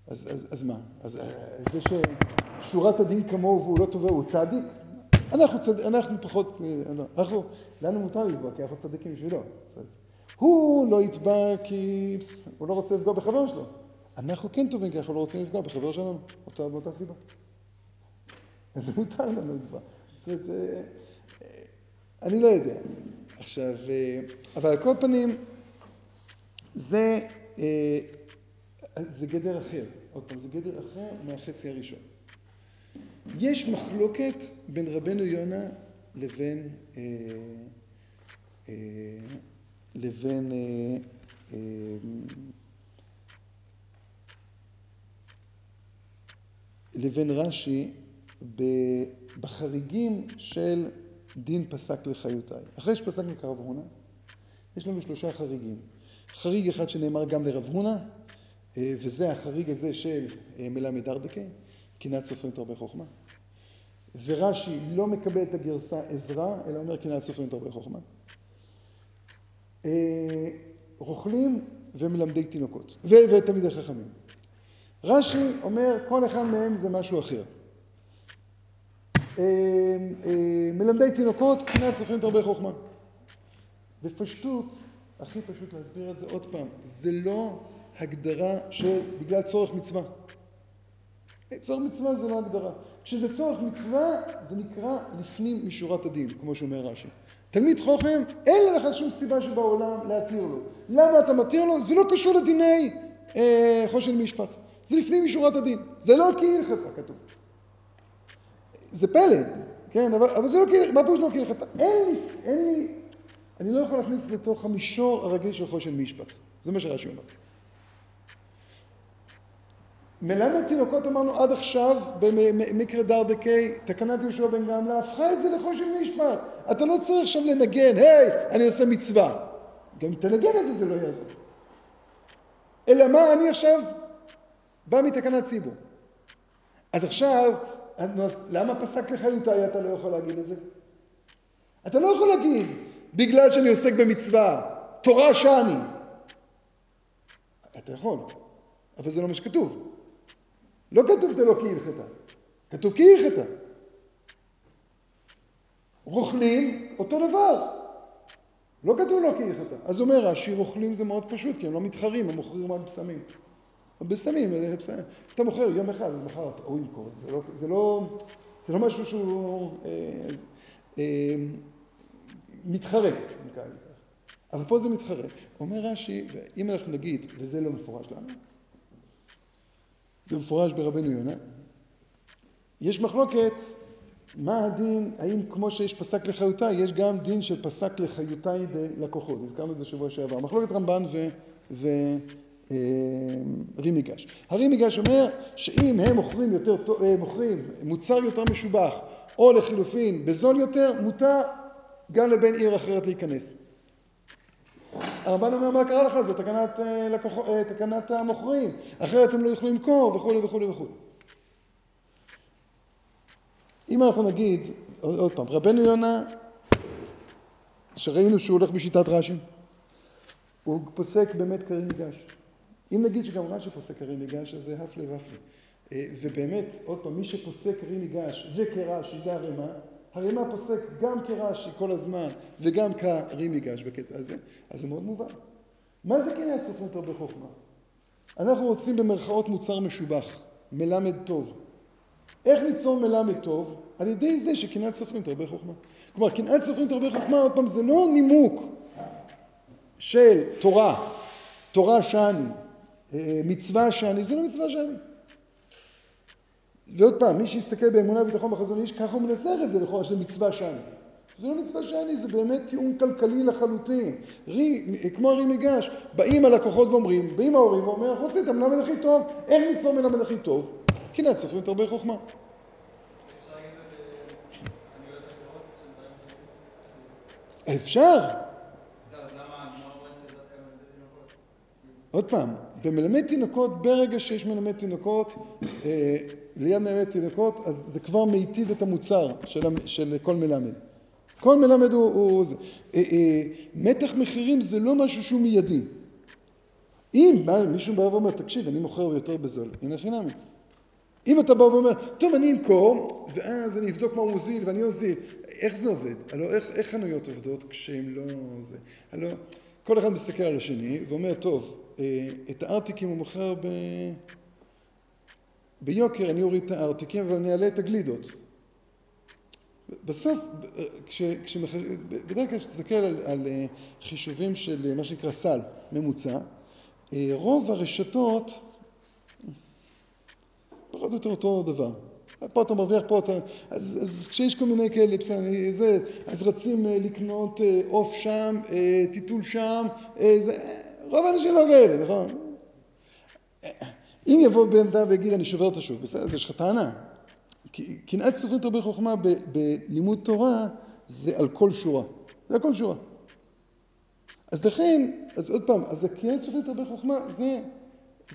אז, אז, אז מה? אז זה ששורת הדין כמוהו והוא לא תובע, הוא צדיק? אנחנו, צד... אנחנו פחות, אה, לא, אנחנו, לנו מותר לתבוע, כי אנחנו צדיקים בשבילו. הוא לא יתבע כי הוא לא רוצה לפגוע בחבר שלו. אנחנו כן טובים, כי אנחנו לא רוצים לפגוע בחבר שלנו, אותה, באותה סיבה. אז זה מותר לנו לתבוע. זאת אומרת, אה, אני לא יודע. עכשיו, אה, אבל על כל פנים, זה, זה גדר אחר. עוד פעם, זה גדר אחר מהחצי הראשון. יש מחלוקת בין רבנו יונה לבין, אה, אה, לבין אה, אה, לבין רש"י בחריגים של דין פסק לחיותיי. אחרי שפסקנו כרב הונא, יש לנו שלושה חריגים. חריג אחד שנאמר גם לרב הונא, אה, וזה החריג הזה של אה, מלמד ארדקה, קנאת סופרים תרבה חוכמה. ורש"י לא מקבל את הגרסה עזרא, אלא אומר קנאת סופרים תרבה חוכמה. אה, רוכלים ומלמדי תינוקות, ותלמידי חכמים. רש"י אומר כל אחד מהם זה משהו אחר. מלמדי תינוקות, קנאת סופרים תרבה חוכמה. בפשטות, הכי פשוט להסביר את זה עוד פעם, זה לא הגדרה של בגלל צורך מצווה. צורך מצווה זה לא הגדרה. כשזה צורך מצווה, זה נקרא לפנים משורת הדין, כמו שאומר רש"י. תלמיד חוכם, אין לך שום סיבה שבעולם להתיר לו. למה אתה מתיר לו? זה לא קשור לדיני אה, חושן משפט. זה לפנים משורת הדין. זה לא כהלכתה כתוב. זה פלא, כן, אבל, אבל זה לא כהלכתה. מה פירוש לא כהלכתה? אין לי, אין לי, אני לא יכול להכניס לתוך המישור הרגיל של חושן משפט. זה מה שרש"י אומר. מלמד תינוקות אמרנו עד עכשיו במקרה דרדקי, תקנת יהושע בן גמלה, הפכה את זה לחושן משפט. אתה לא צריך עכשיו לנגן, היי, אני עושה מצווה. גם אם תנגן את זה, זה לא יעזור. אלא מה, אני עכשיו בא מתקנת ציבור. אז עכשיו, למה פסק לחיותי אתה לא יכול להגיד את זה? אתה לא יכול להגיד, בגלל שאני עוסק במצווה, תורה שאני. אתה יכול, אבל זה לא מה שכתוב. לא כתוב דלא כהלכתה, כתוב כהלכתה. רוכלים, אותו דבר. לא כתוב לא כהלכתה. אז אומר רש"י, רוכלים זה מאוד פשוט, כי הם לא מתחרים, הם מוכרים רק בשמים. בשמים, אתה מוכר יום אחד, אז מחר הוא ימכור. זה לא, זה לא, זה לא משהו שהוא... אה, אה, מתחרה, נקרא לזה ככה. אבל פה זה מתחרה. אומר רש"י, ואם אנחנו נגיד, וזה לא מפורש לנו, זה מפורש ברבנו יונה, יש מחלוקת מה הדין, האם כמו שיש פסק לחיותי, יש גם דין של פסק לחיותי לקוחות. הזכרנו את זה שבוע שעבר. מחלוקת רמב"ן ו... ו... אה, רימיגש. הרימיגש אומר שאם הם מוכרים, יותר, אה, מוכרים מוצר יותר משובח או לחילופין בזול יותר, מותר גם לבן עיר אחרת להיכנס. הרמב"ן אומר מה קרה לך? זה תקנת, אה, לקוח, תקנת המוכרים, אחרת הם לא יוכלו למכור וכולי וכולי וכולי. אם אנחנו נגיד, עוד, עוד פעם, רבנו יונה, שראינו שהוא הולך בשיטת רש"י, הוא פוסק באמת קרים מגש. אם נגיד שגם רש"י פוסק קרים מגש, אז זה הפלי ופלי. אה, ובאמת, עוד פעם, מי שפוסק קרים מגש וכרש"י זה הרמ"א, הרמ"א פוסק גם כרש"י כל הזמן וגם קרים מגש בקטע הזה, אז זה מאוד מובן. מה זה קניין סופרים הרבה חוכמה? אנחנו רוצים במרכאות מוצר משובח, מלמד טוב. איך ליצור מלמד טוב? על ידי זה שקנאת סופרים תרבה חוכמה. כלומר, קנאת סופרים תרבה חוכמה, עוד פעם, זה לא נימוק של תורה, תורה שאני, אה, מצווה שאני, זה לא מצווה שאני. ועוד פעם, מי שיסתכל באמונה וביטחון בחזון איש, ככה הוא מנסח את זה לכאורה, שזה מצווה שאני. זה לא מצווה שאני, זה באמת טיעון כלכלי לחלוטין. רי, כמו הרי מגש, באים הלקוחות ואומרים, באים ההורים ואומרים, אנחנו רוצים את המלמד הכי טוב, איך ניצור מלמד הכי טוב? קנאת סופרים תרבה חוכמה. אפשר. עוד פעם, במלמד תינוקות, ברגע שיש מלמד תינוקות, אה, ליד מלמד תינוקות, אז זה כבר מיטיב את המוצר של, של כל מלמד. כל מלמד הוא, הוא זה. אה, אה, מתח מחירים זה לא משהו שהוא מיידי. אם מישהו בא ואומר, תקשיב, אני מוכר יותר בזול, הנה חינמי. אם אתה בא ואומר, טוב, אני אמכור, ואז אני אבדוק מה הוא מוזיל ואני אוזיל, איך זה עובד? הלוא איך, איך חנויות עובדות כשהן לא זה? הלוא כל אחד מסתכל על השני ואומר, טוב, אה, את הארטיקים הוא מוכר ב... ביוקר, אני אוריד את הארטיקים אבל אני אעלה את הגלידות. בסוף, כש, כשמח... בדרך כלל כשתסתכל על, על אה, חישובים של מה שנקרא סל ממוצע, אה, רוב הרשתות פחות או יותר אותו דבר. פה אתה מרוויח, פה אתה... אז, אז כשיש כל מיני כאלה, בסדר, זה, אז רצים אה, לקנות אה, עוף שם, אה, טיטול שם, זה, רוב האנשים לא כאלה, נכון? אם יבוא בן אדם ויגיד אני שובר את השוק, בסדר, אז יש לך טענה. קנאת סופרים הרבה חוכמה בלימוד תורה זה על כל שורה. זה על כל שורה. אז לכן, אז עוד פעם, אז קנאת סופרים הרבה חוכמה זה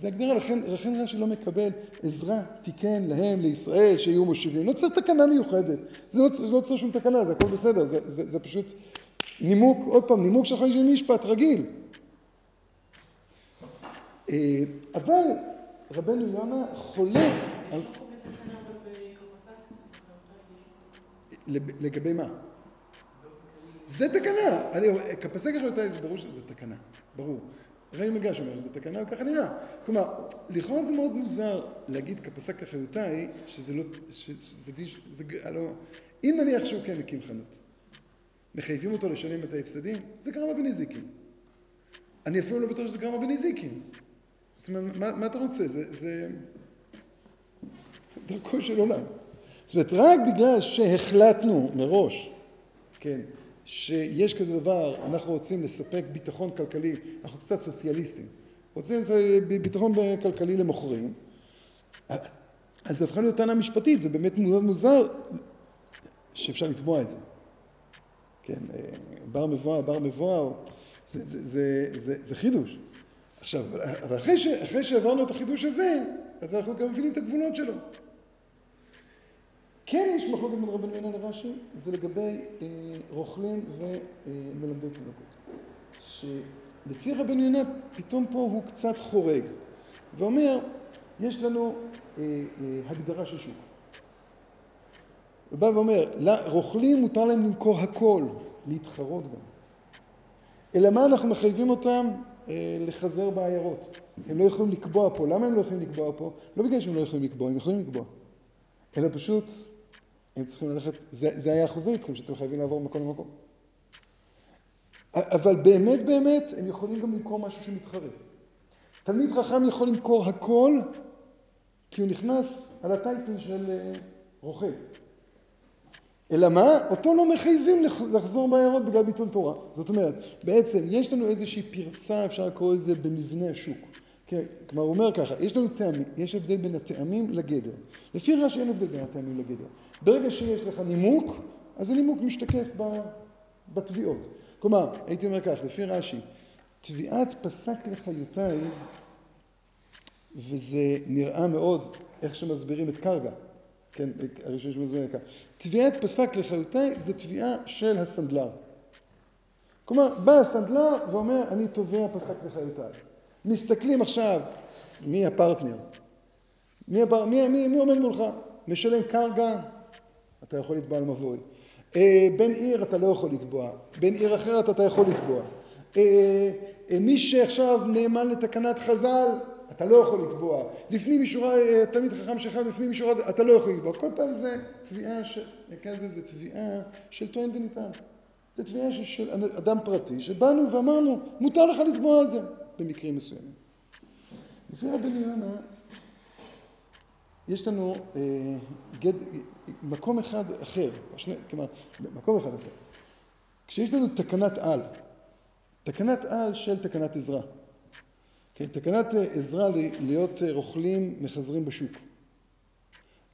זה הגדרה, לכן, לכן רש"י לא מקבל עזרה, תיקן להם, לישראל, שיהיו מושיבים. לא צריך תקנה מיוחדת, זה לא, לא צריך שום תקנה, זה הכל בסדר, זה, זה, זה פשוט נימוק, עוד פעם, נימוק של חמישים משפט רגיל. אה, אבל רבנו יונה חולק על... לגבי מה? זה תקנה. כפסק אחריותי זה ברור שזה תקנה, ברור. ראי מגש אומר שזה תקנה וככה נראה. כלומר, לכאורה זה מאוד מוזר להגיד כפסק אחריותי, שזה לא, שזה דיש, זה, הלא, אם נניח שהוא כן הקים חנות, מחייבים אותו לשלם את ההפסדים, זה גרמה בנזיקין. אני אפילו לא בטוח שזה גרמה בנזיקין. זאת אומרת, מה, מה אתה רוצה? זה, זה דרכו של עולם. זאת אומרת, רק בגלל שהחלטנו מראש, כן, שיש כזה דבר, אנחנו רוצים לספק ביטחון כלכלי, אנחנו קצת סוציאליסטים, רוצים ביטחון כלכלי למוכרים, אז זה הפכה להיות טענה משפטית, זה באמת מאוד מוזר שאפשר לתבוע את זה. כן, אה, בר מבואה, בר מבואה, זה, זה, זה, זה, זה חידוש. עכשיו, אחרי, ש, אחרי שעברנו את החידוש הזה, אז אנחנו גם מבינים את הגבולות שלו. כן יש מחלוקת בין רבן יונה לרש"י, זה לגבי אה, רוכלים ומלמדי תינוקות. שלפי רבן יונה, פתאום פה הוא קצת חורג, ואומר, יש לנו אה, אה, הגדרה של שוק. הוא בא ואומר, רוכלים מותר להם למכור הכל, להתחרות גם. אלא מה אנחנו מחייבים אותם אה, לחזר בעיירות. הם לא יכולים לקבוע פה. למה הם לא יכולים לקבוע פה? לא בגלל שהם לא יכולים לקבוע, הם יכולים לקבוע. אלא פשוט הם צריכים ללכת, זה, זה היה החוזה איתכם, שאתם חייבים לעבור ממקום למקום. אבל באמת באמת הם יכולים גם למכור משהו שמתחרה. תלמיד חכם יכול למכור הכל כי הוא נכנס על הטייטל של אה, רוכל. אלא מה? אותו לא מחייבים לחזור בעיירות בגלל ביטול תורה. זאת אומרת, בעצם יש לנו איזושהי פרצה, אפשר לקרוא לזה במבנה השוק. כן, כלומר, הוא אומר ככה, יש לנו טעמים, יש הבדל בין הטעמים לגדר. לפי רש"י אין הבדל בין הטעמים לגדר. ברגע שיש לך נימוק, אז הנימוק משתקף בתביעות. כלומר, הייתי אומר כך, לפי רש"י, תביעת פסק לחיותיי, וזה נראה מאוד איך שמסבירים את קרגה, כן, שמסבירים את קרגה. תביעת פסק לחיותיי זה תביעה של הסנדלר. כלומר, בא הסנדלר ואומר, אני תובע פסק לחיותיי. מסתכלים עכשיו, מי הפרטנר? מי, הפר... מי, מי, מי עומד מולך? משלם קרגה, אתה יכול לתבוע על מבוי. אה, בן עיר אתה לא יכול לתבוע, בן עיר אחרת אתה יכול לתבוע. אה, אה, מי שעכשיו נאמן לתקנת חז"ל, אתה לא יכול לתבוע. לפנים משורת, תלמיד חכם שלך, לפנים משורת, אתה לא יכול לתבוע. כל פעם זה תביעה, של, כזה זה תביעה של טוען ונטען. זה תביעה של אדם פרטי, שבאנו ואמרנו, מותר לך לתבוע את זה, במקרים מסוימים. לפי רבי יונה, יש לנו אה, גד, מקום אחד אחר, שני, כלומר, מקום אחד אחר. כשיש לנו תקנת על, תקנת על של תקנת עזרה. כן, תקנת עזרה להיות רוכלים מחזרים בשוק,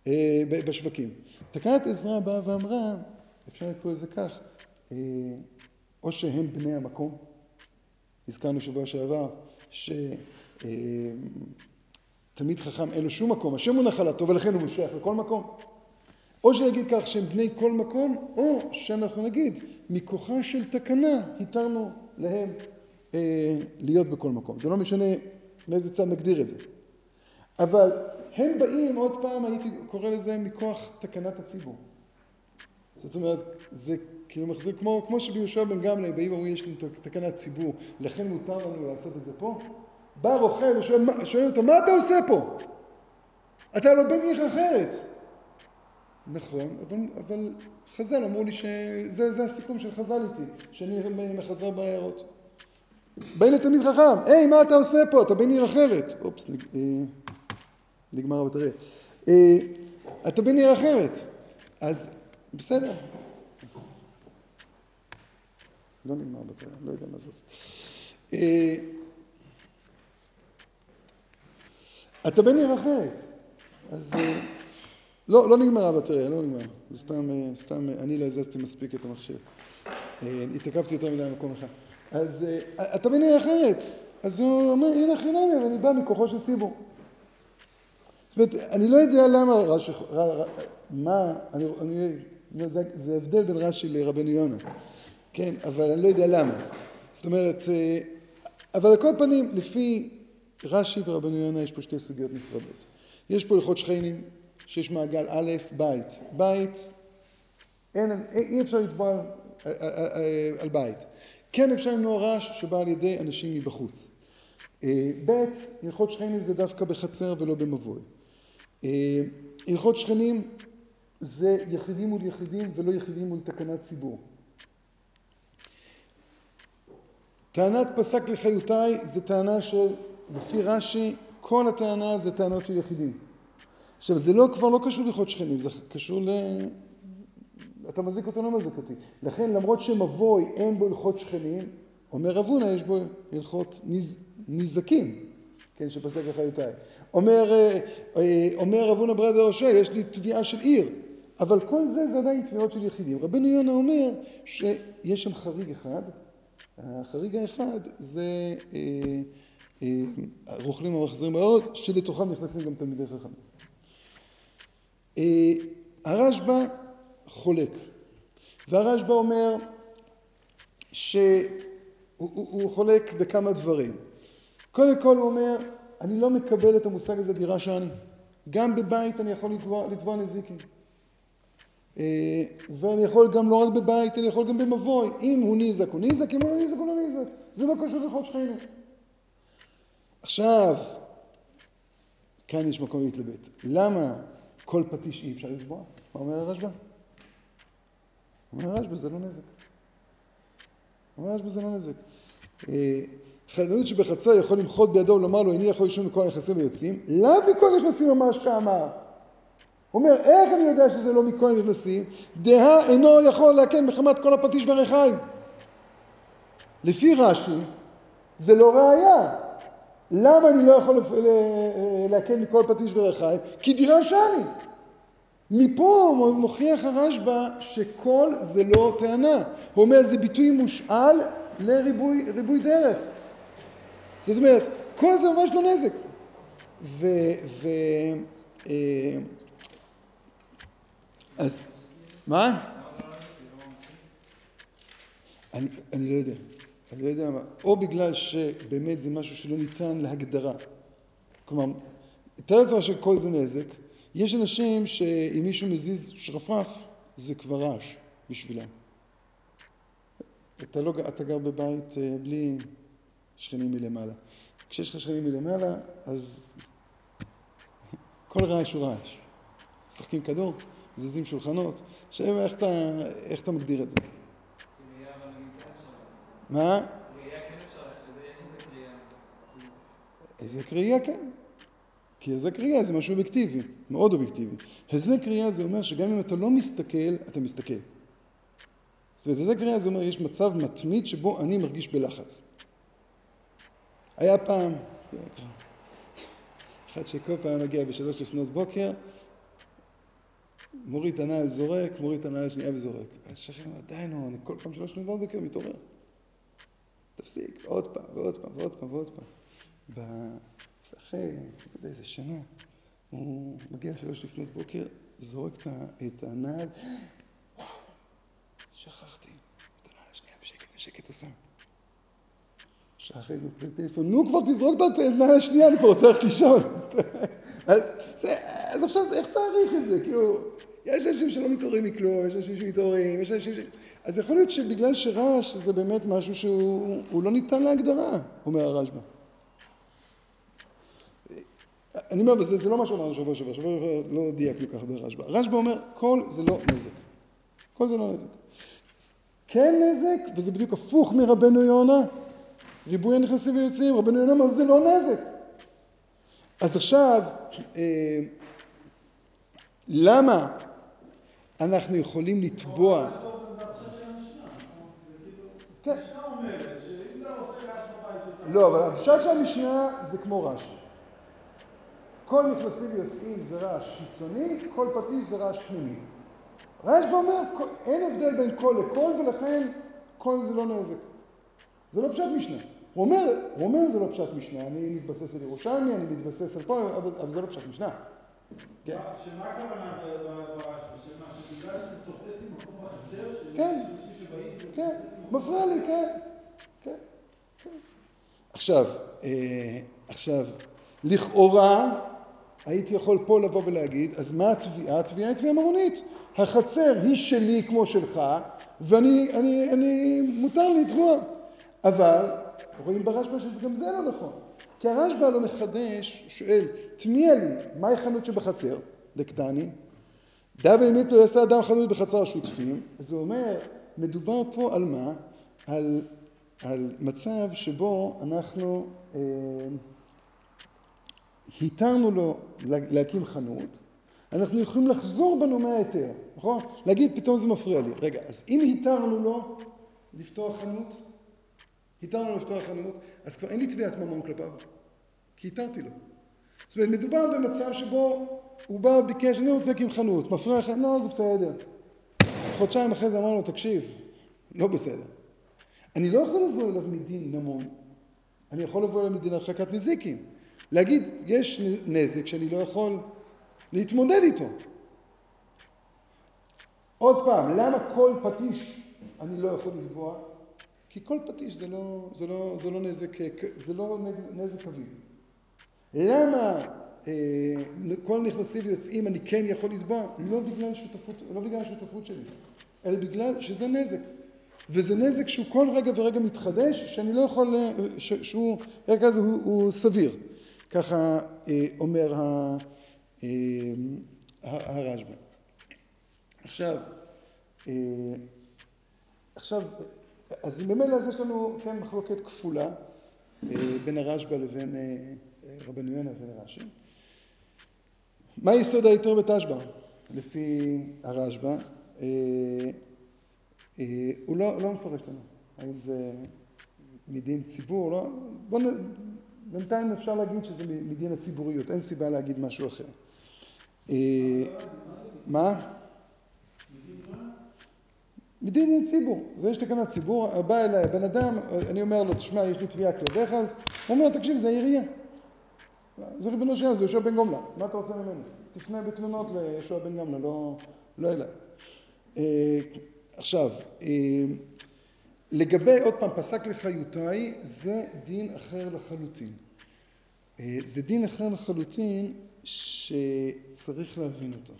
אה, בשווקים. תקנת עזרה באה ואמרה, אפשר לקרוא לזה כך, אה, או שהם בני המקום, הזכרנו שבוע שעבר, ש... אה, תלמיד חכם אין לו שום מקום, השם הוא נחלתו ולכן הוא מושך לכל מקום. או שנגיד כך שהם בני כל מקום, או שאנחנו נגיד מכוחה של תקנה התרנו להם אה, להיות בכל מקום. זה לא משנה מאיזה צד נגדיר את זה. אבל הם באים, עוד פעם הייתי קורא לזה מכוח תקנת הציבור. זאת אומרת, זה כאילו מחזיק כמו, כמו שביהושע בן גמלא באים ואומרים יש לנו תקנת ציבור, לכן מותר לנו לעשות את זה פה. בא רוכל ושואל אותו, מה אתה עושה פה? אתה לא בן עיר אחרת. נכון, אבל, אבל חז"ל אמרו לי שזה הסיכום של חז"ל איתי, שאני מחזר בעיירות. באים לתלמיד חכם, היי, מה אתה עושה פה? אתה בן עיר אחרת. אופס, אה, נגמר הבטריה. אה, אתה בן עיר אחרת. אז בסדר. לא נגמר הבטריה, לא יודע מה זה עושה. אה, אתה בן עיר אחרת. אז לא, לא נגמרה הבטריה, לא נגמר. זה סתם, סתם, אני לא הזזתי מספיק את המחשב. התעכבתי יותר מדי במקום אחד. אז אתה בן עיר אחרת. אז הוא אומר, הנה חינמי, אני בא מכוחו של ציבור. זאת אומרת, אני לא יודע למה רש"י, מה, אני, אני, זה, זה הבדל בין רש"י לרבנו יונה, כן, אבל אני לא יודע למה. זאת אומרת, אבל על כל פנים, לפי רש"י ורבנו יונה יש פה שתי סוגיות נפרדות. יש פה הלכות שכנים, שיש מעגל א', בית. בית, אין, אי אפשר לתבוע על, על, על, על בית. כן אפשר למנוע רעש שבא על ידי אנשים מבחוץ. אה, ב', הלכות שכנים זה דווקא בחצר ולא במבוי. אה, הלכות שכנים זה יחידים מול יחידים ולא יחידים מול תקנת ציבור. טענת פסק לחיותיי זה טענה של לפי רש"י, כל הטענה זה טענות של יחידים. עכשיו, זה לא, כבר לא קשור להלכות שכנים, זה קשור ל... אתה מזיק אותי, לא מזיק אותי. לכן, למרות שמבוי אין בו הלכות שכנים, אומר רב הונא, יש בו הלכות נז... נזקים, כן, שפסק לחיותיי. אומר, אה, אה, אומר רב הונא ברד הראשי, יש לי תביעה של עיר, אבל כל זה זה עדיין תביעות של יחידים. רבנו יונה אומר שיש שם חריג אחד, החריג האחד זה אה, רוכלים המחזירים מאוד, שלתוכם נכנסים גם תלמידי חכמים. אה, הרשב"א חולק, והרשב"א אומר שהוא חולק בכמה דברים. קודם כל הוא אומר, אני לא מקבל את המושג הזה דירה שאני. גם בבית אני יכול לתבוע, נזיקים. אה, ואני יכול גם לא רק בבית, אני יכול גם במבוי. אם הוא ניזק הוא ניזק, אם הוא לא ניזק הוא לא ניזק. זה לא קשור לחוק שכנו. עכשיו, כאן יש מקום להתלבט. למה כל פטיש אי אפשר לתבוע? מה אומר הרשב"א? אומר הרשב"א זה לא נזק. אומר הרשב"א זה לא נזק. אה, חללנות שבחצר יכול למחות בידו ולומר לו איני יכול לישון מכל הנכנסים ויוצאים, לאו מכל הנכנסים ממש כאמר. הוא אומר, איך אני יודע שזה לא מכל הנכנסים? דהה אינו יכול להקן מחמת כל הפטיש והריחיים. לפי רש"י, זה לא ראייה. למה אני לא יכול לפ- ל- להקל מכל פטיש וריחיים? כי דירה שאני. מפה מוכיח הרשב"א שכל זה לא טענה. הוא אומר, זה ביטוי מושאל לריבוי ריבוי דרך. זאת אומרת, כל זה ממש לא נזק. ו... ו אה, אז, מה? אני, אני לא יודע. אני לא יודע מה. או בגלל שבאמת זה משהו שלא ניתן להגדרה. כלומר, תאר לעצמך שכל זה נזק. יש אנשים שאם מישהו מזיז שרפרף, זה כבר רעש בשבילם. אתה, לא, אתה גר בבית אה, בלי שכנים מלמעלה. כשיש לך שכנים מלמעלה, אז כל רעש הוא רעש. משחקים כדור, מזיזים שולחנות. עכשיו, איך אתה, איך אתה מגדיר את זה? מה? קריאה כן אפשר, איזה קריאה. כן. כי היזק ראייה זה משהו אובייקטיבי, מאוד אובייקטיבי. היזק ראייה זה אומר שגם אם אתה לא מסתכל, אתה מסתכל. זאת אומרת, היזק ראייה זה אומר יש מצב מתמיד שבו אני מרגיש בלחץ. היה פעם, אחד שכל פעם מגיע בשלוש לפנות בוקר, מוריד הנעל זורק, מוריד הנעל השנייה וזורק. השכן אומר, די נו, אני כל פעם שלוש לפנות בוקר מתעורר. תפסיק, עוד פעם ועוד פעם ועוד פעם ועוד פעם. ב- אחרי, לא איזה שנה, הוא מגיע שלוש לפנות בוקר, זורק את הנעל, וואו, שכחתי, את הנעל השנייה בשקט, בשקט הוא שם. שעה אחרי זה הוא מקבל טלפון, נו כבר תזרוק את הנעל השנייה, אני כבר רוצה ללכת לישון. אז, אז עכשיו איך תעריך את זה? כאילו, יש אנשים שלא מתעוררים מכלום, יש אנשים שמתעוררים, יש אנשים ש... אז יכול להיות שבגלל שרעש זה באמת משהו שהוא הוא לא ניתן להגדרה, אומר הרשב"א. אני אומר, וזה זה לא מה שאמרנו שבוע שעבר, שבוע שעבר לא דייקנו ככה ברשב"א. רשב"א אומר, כל זה לא נזק. כל זה לא נזק. כן נזק, וזה בדיוק הפוך מרבנו יונה. ריבוי הנכנסים ויוצאים, רבנו יונה אומר, זה לא נזק. אז עכשיו, אה, למה אנחנו יכולים לתבוע... זה? זה כאילו, כן. לא, אבל הפשט של המשנה זה כמו רעש. כל נכנסים ויוצאים זה רעש חיצוני, כל פטיש זה רעש פנימי. רשב"א אומר, אין הבדל בין כל לכל, ולכן כל זה לא נזק. זה לא פשט משנה. הוא אומר, הוא אומר זה לא פשט משנה, אני מתבסס על ירושלמי, אני מתבסס על פה, אבל, אבל זה לא פשט משנה. כן. מה- שמה הכוונה ברעש? שמה, שבגלל שזה תופס לי מקום בחצר? כן. כן, מפריע לי? כן, כן, כן. עכשיו, אה, עכשיו, לכאורה הייתי יכול פה לבוא ולהגיד, אז מה התביעה? התביעה היא תביעה ממונית. החצר היא שלי כמו שלך, ואני, אני, אני, מותר לי לתבוע. אבל רואים ברשב"א שגם זה לא נכון. כי הרשב"א לא מחדש, שואל, תמיע לי, מהי חנות שבחצר? דקדני. דאבל מיתו יעשה אדם חנות בחצר השותפים, אז הוא אומר, מדובר פה על מה? על, על מצב שבו אנחנו אה, התרנו לו לה- להקים חנות, אנחנו יכולים לחזור בנו מההיתר, נכון? להגיד פתאום זה מפריע לי. רגע, אז אם התרנו לו לפתוח חנות, התרנו לו לפתוח חנות, אז כבר אין לי תביעת ממון כלפיו, כי התרתי לו. זאת אומרת, מדובר במצב שבו הוא בא, ביקש, אני רוצה להקים חנות, מפריע לכם? לא, זה בסדר. חודשיים אחרי זה אמרנו תקשיב, לא בסדר. אני לא יכול לבוא אליו מדין ממון, אני יכול לבוא אליו מדין הרחקת נזיקים. להגיד, יש נזק שאני לא יכול להתמודד איתו. עוד פעם, למה כל פטיש אני לא יכול לתבוע? כי כל פטיש זה לא, זה לא, זה לא נזק, זה לא נזק קביל. למה אה, כל נכנסים ויוצאים אני כן יכול לתבוע? לא בגלל שותפות, לא בגלל השותפות שלי, אלא בגלל שזה נזק. וזה נזק שהוא כל רגע ורגע מתחדש, שאני לא יכול, אה, ש, שהוא, רגע הזה הוא, הוא סביר. ככה אה, אומר אה, הרשב"א. עכשיו, אה, עכשיו, אז ממילא אז יש לנו, כן, מחלוקת כפולה בין הרשב"א לבין רבנו יונה לבין רש"י. מה יסוד היתר בתשב"ע? לפי הרשב"א, הוא לא, לא מפרש לנו האם זה מדין ציבור, לא, בואו, בינתיים אפשר להגיד שזה מדין הציבוריות, אין סיבה להגיד משהו אחר. מה? מדין ציבור, זה יש תקנת ציבור, בא אליי בן אדם, אני אומר לו, תשמע, יש לי תביעה כלפיך, אז הוא אומר, תקשיב, זה העירייה. זה ריבונו של זה יהושע בן גמלה, מה אתה רוצה ממני? תפנה בתלונות ליהושע בן גמלה, לא, לא אליי. אה, עכשיו, אה, לגבי, עוד פעם, פסק לחיותיי, זה דין אחר לחלוטין. אה, זה דין אחר לחלוטין שצריך להבין אותו.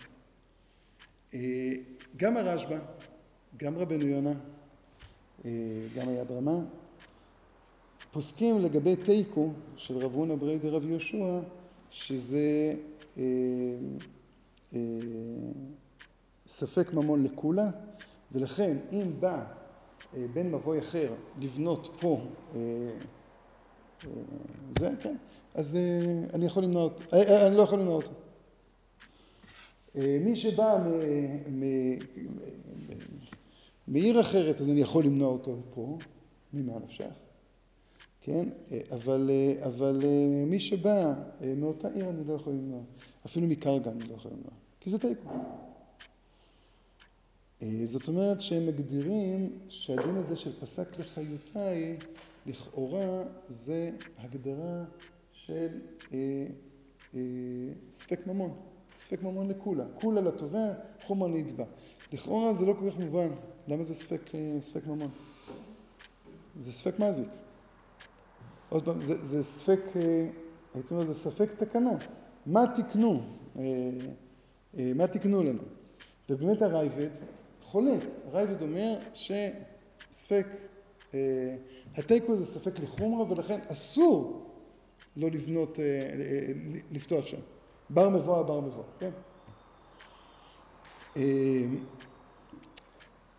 גם הרשב"א, גם רבנו יונה, גם היד רמה, פוסקים לגבי תיקו של רב הונא ברי דרב יהושע, שזה אה, אה, ספק ממון לכולה, ולכן אם בא אה, בן מבוי אחר לבנות פה אה, אה, זה, כן, אז אה, אני יכול למנוע אותו, אה, אה, אני לא יכול למנוע אותו. אה, מי שבא מעיר אחרת, אז אני יכול למנוע אותו פה, ממה נפשך. כן? אבל, אבל מי שבא מאותה עיר אני לא יכול למנוע. אפילו מקרגה אני לא יכול למנוע. כי זה תיקו. זאת אומרת שהם מגדירים שהדין הזה של פסק לחיותיי, לכאורה זה הגדרה של אה, אה, ספק ממון. ספק ממון לכולה. כולה לתובע, חומר נתבע. לכאורה זה לא כל כך מובן. למה זה ספק, ספק ממון? זה ספק מזיק. עוד פעם, זה, זה ספק, אה, הייתי אומר, זה ספק תקנה. מה תקנו? אה, אה, מה תקנו לנו? ובאמת הרייבד חולק. הרייבד אומר שספק, התיקו זה ספק לחומרה ולכן אסור לא לבנות, לפתוח שם. בר מבוא בר מבוא, כן?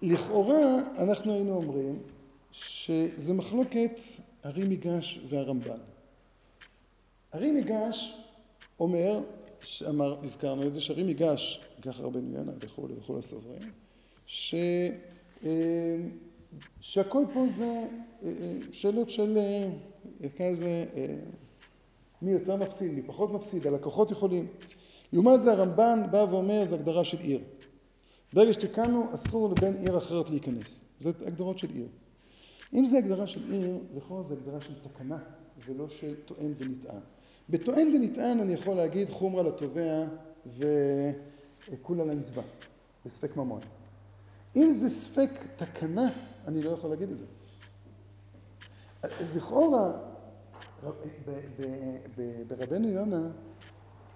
לכאורה אנחנו היינו אומרים שזה מחלוקת הרי מיגש והרמב"ן. הרי מיגש אומר, שאמר, הזכרנו את זה, שהרי מיגש, ככה רבנו יונה וכולי וכולי הסוברים, ש, אה, שהכל פה זה אה, אה, שאלות של, נקרא לזה, מי יותר מפסיד, מי פחות מפסיד, הלקוחות יכולים. לעומת זה הרמב"ן בא ואומר, זה הגדרה של עיר. ברגע שתיקנו, אסור לבן עיר אחרת להיכנס. זה הגדרות של עיר. אם זה הגדרה של עיר, לכאורה זה הגדרה של תקנה, ולא של טוען ונטען. בטוען ונטען אני יכול להגיד חומרה לתובע וכולה לנתבע, בספק ממון. אם זה ספק תקנה, אני לא יכול להגיד את זה. אז לכאורה, ברבנו יונה,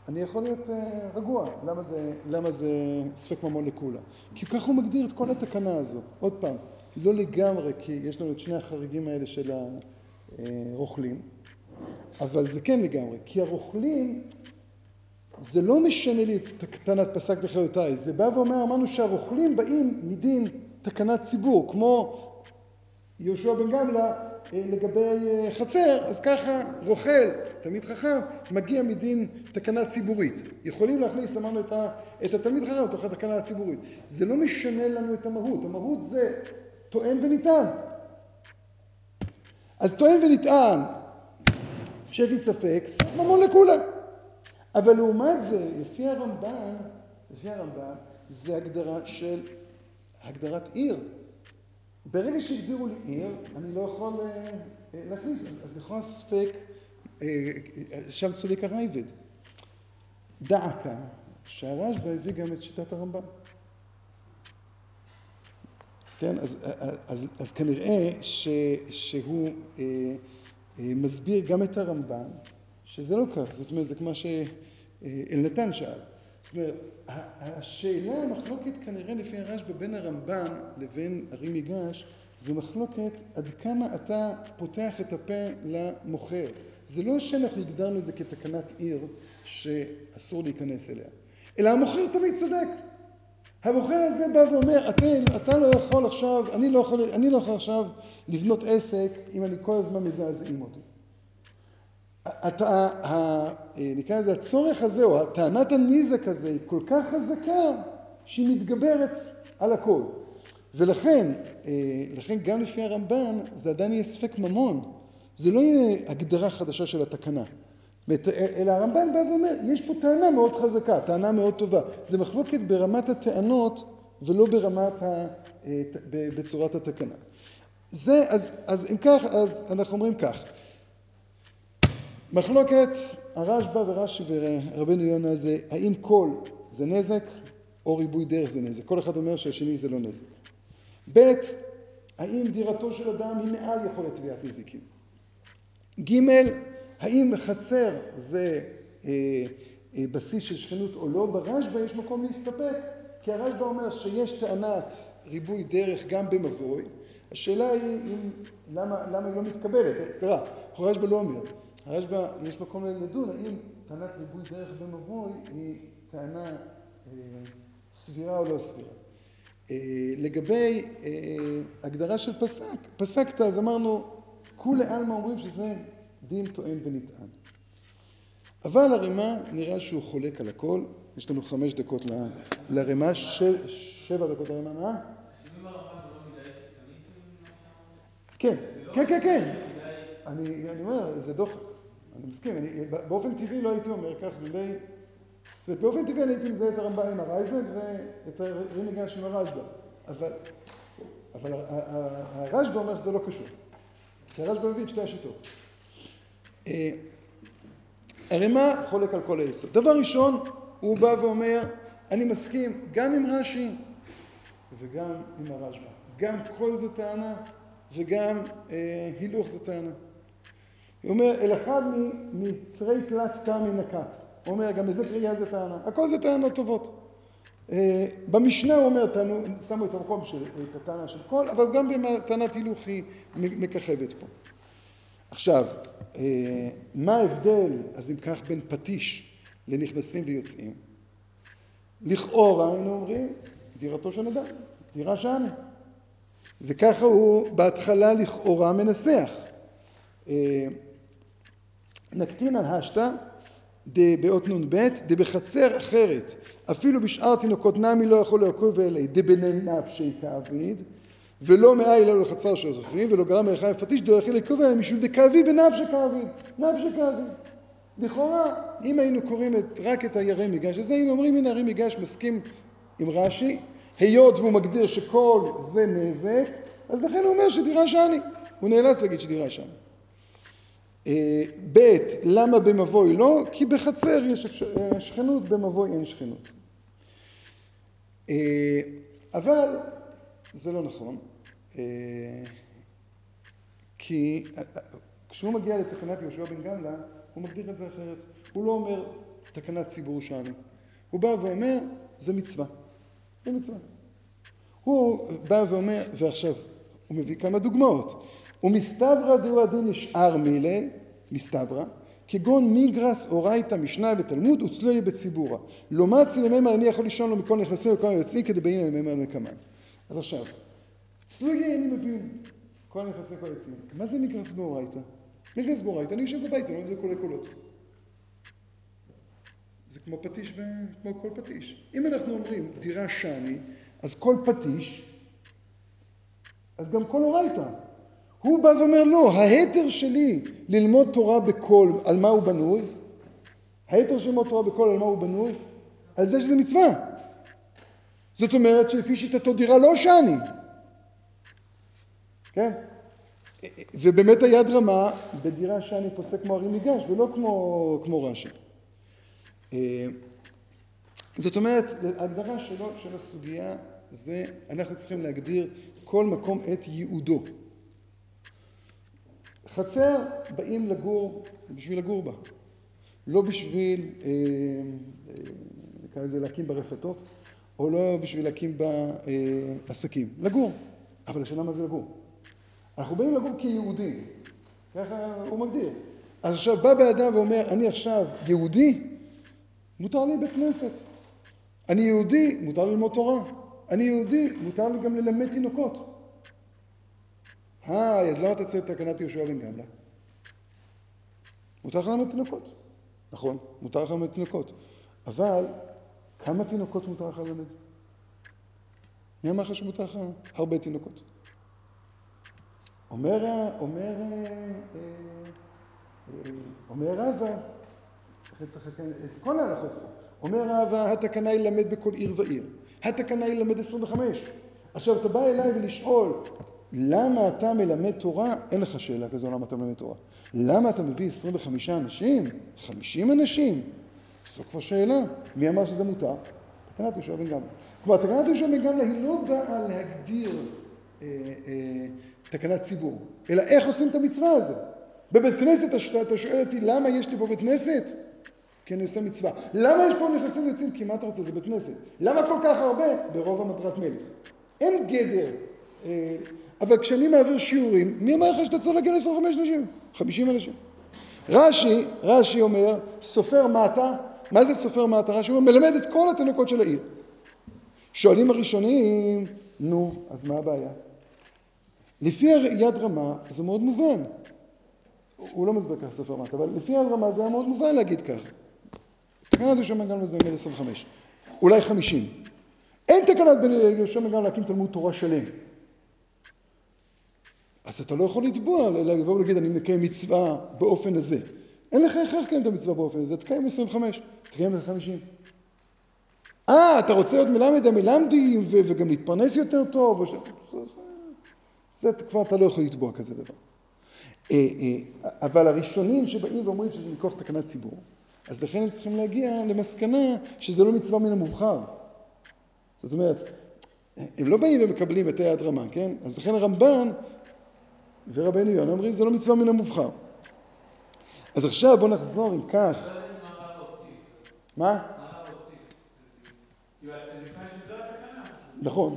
אני יכול להיות אה, רגוע. למה זה, למה זה ספק ממון לכולה? כי ככה הוא מגדיר את כל התקנה הזו. עוד פעם, לא לגמרי, כי יש לנו את שני החריגים האלה של הרוכלים, אבל זה כן לגמרי, כי הרוכלים, זה לא משנה לי את תקנת פסק לחיותיי, זה בא ואומר, אמרנו שהרוכלים באים מדין תקנת ציבור, כמו יהושע בן גמלה אה, לגבי אה, חצר, אז ככה רוכל, תלמיד חכם, מגיע מדין תקנה ציבורית. יכולים להכניס, אמרנו, את, ה, את התלמיד חכם לתוך התקנה הציבורית. זה לא משנה לנו את המהות, המהות זה טוען ונטען. אז טוען ונטען, שפי ספק, ספק ממון לכולם. אבל לעומת זה, לפי הרמב"ן, לפי הרמב"ן, זה הגדרה של הגדרת עיר. ברגע שהגדירו לי עיר, אני לא יכול אה, אה, להכניס, אז לכאורה ספק, אה, שם צוליק הרייבד. דע כאן שהרשב"א הביא גם את שיטת הרמב"ם. כן, אז, אז, אז כנראה ש, שהוא אה, אה, מסביר גם את הרמב"ן, שזה לא כך, זאת אומרת, זה כמו שאלנתן שאל. זאת אומרת, השאלה, המחלוקת כנראה לפי הרשב"א בין הרמב"ן לבין הרי מיגש, זה מחלוקת עד כמה אתה פותח את הפה למוכר. זה לא שאנחנו הגדרנו את זה כתקנת עיר שאסור להיכנס אליה, אלא המוכר תמיד צודק. המוכר הזה בא ואומר, אתה, אתה לא יכול עכשיו, אני לא יכול, אני לא יכול עכשיו לבנות עסק אם אני כל הזמן מזעזעים אותי. נקרא לזה, הצורך הזה, או טענת הנזק הזה, היא כל כך חזקה, שהיא מתגברת על הכל. ולכן, לכן גם לפי הרמב"ן, זה עדיין יהיה ספק ממון. זה לא יהיה הגדרה חדשה של התקנה. אלא הרמב"ן בא ואומר, יש פה טענה מאוד חזקה, טענה מאוד טובה. זה מחלוקת ברמת הטענות ולא ברמת ה... בצורת התקנה. זה, אז, אז אם כך, אז אנחנו אומרים כך. מחלוקת הרשב"א ורש"י ורבנו יונה זה האם קול זה נזק או ריבוי דרך זה נזק. כל אחד אומר שהשני זה לא נזק. ב', האם דירתו של אדם היא מעל יכולת תביעת נזיקים. ג', האם חצר זה אה, אה, בסיס של שכנות או לא? ברשב"א יש מקום להסתפק, כי הרשב"א אומר שיש טענת ריבוי דרך גם במבוי. השאלה היא אם, למה, למה היא לא מתקבלת? סליחה, הרשב"א לא אומר. הרשב"א, יש מקום לדון האם טענת ריבוי דרך במבוי היא טענה אה, סבירה או לא סבירה. אה, לגבי אה, הגדרה של פסק, פסקת, אז אמרנו, כולי עלמא אומרים שזה דין טוען ונטען. אבל הרמ"א נראה שהוא חולק על הכל, יש לנו חמש דקות לרמ"א, שבע דקות לרמ"א, מה? השינוי ברמב"ם זה לא מדי קיצוני כאילו? כן, כן, כן, כן. אני, אומר, זה דוחק. אני מסכים, אני, באופן טבעי לא הייתי אומר כך, לולי... באופן טבעי אני הייתי מזהה את הרמב"ם עם הרייבד ואת הרימיגש עם הרשב"א. אבל, אבל הרשב"א אומר שזה לא קשור. כי הרשב"א מביא את שתי השיטות. אה, הרמ"א חולק על כל היסוד. דבר ראשון, הוא בא ואומר, אני מסכים גם עם רש"י וגם עם הרשב"א. גם קול זה טענה וגם אה, הילוך זה טענה. הוא אומר, אל אחד מצרי פלט תמי נקט. הוא אומר, גם איזה קריאה זה טענה. הכל זה טענות טובות. אה, במשנה הוא אומר, טענו, שמו את המקום של, את הטענה של קול, אבל גם בטענת הילוך היא מככבת פה. עכשיו, אה, מה ההבדל, אז אם כך, בין פטיש לנכנסים ויוצאים? לכאורה, היינו אומרים, דירתו של אדם, דירה שאני. וככה הוא בהתחלה לכאורה מנסח. על השתא באות נ"ב, דבחצר אחרת, אפילו בשאר תינוקות נמי לא יכול לעקוב אלי, דבני נפשי כאביד, ולא מאי אלא לחצר של הסופרים, ולא גרם מרחי פטיש דו לעקוב אלי משום דכאבי ונפשי כאביד, נפשי כאביד. לכאורה, אם היינו קוראים רק את הירי מיגש הזה, היינו אומרים, הנה הרי מיגש מסכים עם רש"י, היות והוא מגדיר שכל זה נזק, אז לכן הוא אומר שדירה שאני. הוא נאלץ להגיד שדירה שאני. אה, ב', למה במבוי לא? כי בחצר יש אה, שכנות, במבוי אין שכנות. אה, אבל זה לא נכון, כי כשהוא מגיע לתקנת יהושע בן גמלא, הוא מגדיר את זה אחרת. הוא לא אומר תקנת ציבור שאני. הוא בא ואומר, זה מצווה. זה מצווה. הוא בא ואומר, ועכשיו, הוא מביא כמה דוגמאות. ומסתברא דהו הדין לשאר מילי, מסתברא, כגון מיגרס, אורייתא, משנה ותלמוד, וצלויה בציבורא. מצי למימר אני יכול לישון לו מכל נכנסים וכל היוצאים, כדי באין למימר מקמן. אז עכשיו, צלויה אני מבין, כל הנכנסים וכל היוצאים. מה זה מיגרס באורייתא? מיגרס באורייתא, אני יושב בבית, אני לא יודע קולי קולות. זה כמו פטיש וכמו כל פטיש. אם אנחנו אומרים דירה שאני, אז כל פטיש, אז גם כל אורייתא. הוא בא ואומר, לא, ההתר שלי ללמוד תורה בקול, על מה הוא בנוי? ההתר של ללמוד תורה בקול, על מה הוא בנוי? על זה שזה מצווה. זאת אומרת שלפי שיטתו דירה לא שאני. כן? ובאמת היד רמה בדירה שאני פוסק כמו הרי מיגש ולא כמו, כמו רש"י. אה, זאת אומרת, ההגדרה שלו, של הסוגיה, זה אנחנו צריכים להגדיר כל מקום את ייעודו. חצר באים לגור בשביל לגור בה, לא בשביל, אה, אה, נקרא לזה להקים בה רפתות, או לא בשביל להקים בה אה, עסקים, לגור. אבל השאלה מה זה לגור? אנחנו באים לגור כיהודים, ככה הוא מגדיר. אז עכשיו בא באדם ואומר, אני עכשיו יהודי, מותר לי בית כנסת. אני יהודי, מותר ללמוד תורה. אני יהודי, מותר לי גם ללמד תינוקות. היי, אז למה אתה צריך את תקנת יהושע בן גמלא? מותר לך ללמד תינוקות. נכון, מותר לך ללמד תינוקות. אבל כמה תינוקות מותר לך ללמד? מי אמר לך שמותר לך? הרבה תינוקות. אומר, אומר, אה, אה, אומר רבא, את כל ההלכות פה. אומר רבא, התקנה היא ללמד בכל עיר ועיר. התקנה היא ללמד 25. עכשיו, אתה בא אליי ולשאול, למה אתה מלמד תורה? אין לך שאלה כזו למה אתה מלמד תורה. למה אתה מביא 25 אנשים? 50 אנשים? זו כבר שאלה. מי אמר שזה מותר? תקנת יהושע בן גמלא. כלומר, תקנת יהושע בן גמלא היא לא באה להגדיר אה, אה, תקנת ציבור, אלא איך עושים את המצווה הזאת. בבית כנסת אתה שואל אותי למה יש לי פה בית כנסת? כי אני עושה מצווה. למה יש פה נכנסים ויוצאים? כי מה אתה רוצה? זה בית כנסת. למה כל כך הרבה? ברוב המטרת מלך. אין גדר. אה, אבל כשאני מעביר שיעורים, מי אמר לך שאתה צריך להגיע ל-25 אנשים? 50 אנשים. רש"י, רש"י אומר, סופר מטה, מה זה סופר מטה? רש"י אומר, מלמד את כל התינוקות של העיר. שואלים הראשונים, נו, אז מה הבעיה? לפי יד רמה זה מאוד מובן. הוא לא מסביר ככה סופר מטה, אבל לפי יד רמה זה היה מאוד מובן להגיד ככה. תקנת יהושע בן גמלא זה עמד 25, אולי 50. אין תקנת יהושע בן גמלא להקים תלמוד תורה שלם. אז אתה לא יכול לתבוע, לבוא ולהגיד אני מקיים מצווה באופן הזה. אין לך הכרח לקיים את המצווה באופן הזה, תקיים 25, תקיים 50. אה, אתה רוצה להיות מלמד המלמדים וגם להתפרנס יותר טוב? וש... זה כבר אתה לא יכול לתבוע כזה דבר. אה, אה, אבל הראשונים שבאים ואומרים שזה מכוח תקנת ציבור, אז לכן הם צריכים להגיע למסקנה שזה לא מצווה מן המובחר. זאת אומרת, הם לא באים ומקבלים את היד רמה, כן? אז לכן הרמב"ן ורבנו יונה אומרים זה לא מצווה מן המובחר. אז עכשיו בואו נחזור אם כך. מה? נכון.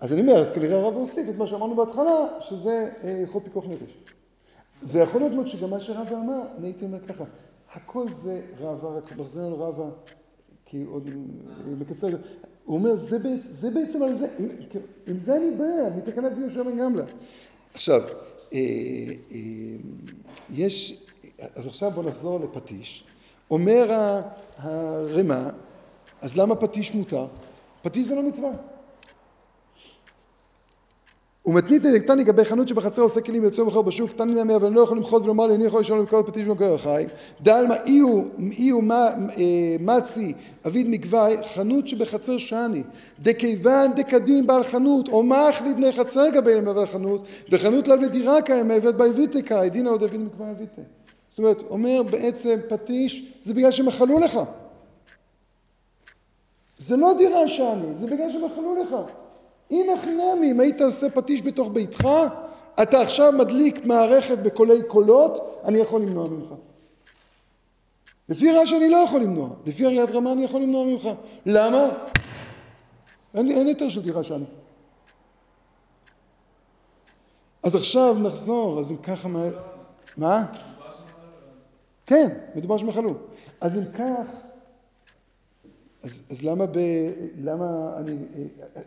אז אני אומר, אז כנראה הרב הוסיף את מה שאמרנו בהתחלה, שזה הלכות פיקוח נפש. זה יכול להיות מאוד שגם מה שרבא אמר, אני הייתי אומר ככה, הכל זה רבא, רק מחזיר לנו רבא, כי עוד מקצר, הוא אומר, זה, בעצם, על זה, עם זה אני בא, מתקנת יהושע בן גמלא. עכשיו, אה, אה, יש, אז עכשיו בואו נחזור לפטיש. אומר הרמ"א, אז למה פטיש מותר? פטיש זה לא מצווה. ומתנית תני לגבי חנות שבחצר עושה כלים ויוצא ומכר בשוק, תני להם אבל אני לא יכול למחות ולומר לי, אני יכול לשאול למכור פטיש במקור החי. דלמה אי הוא מצי אביד מגווי, חנות שבחצר שאני, דכיוון דקדים בעל חנות, או מח לבני חצר גבי למעבר חנות, וחנות לאו לדירה קיים מעבד באביתי קאי, דינא עוד אביד מגווי אביתי. זאת אומרת, אומר בעצם פטיש, זה בגלל שמחלו לך. זה לא דירה שאני, זה בגלל שמחלו לך. הנה חינמי, אם היית עושה פטיש בתוך ביתך, אתה עכשיו מדליק מערכת בקולי קולות, אני יכול למנוע ממך. לפי רש"י אני לא יכול למנוע, לפי הריית רמה אני יכול למנוע ממך. למה? אין, אין יותר של דירה שאני. אז עכשיו נחזור, אז אם ככה מה... מה? כן, מדובר שמחלו. אז אם כך, אז, אז למה, ב, למה אני,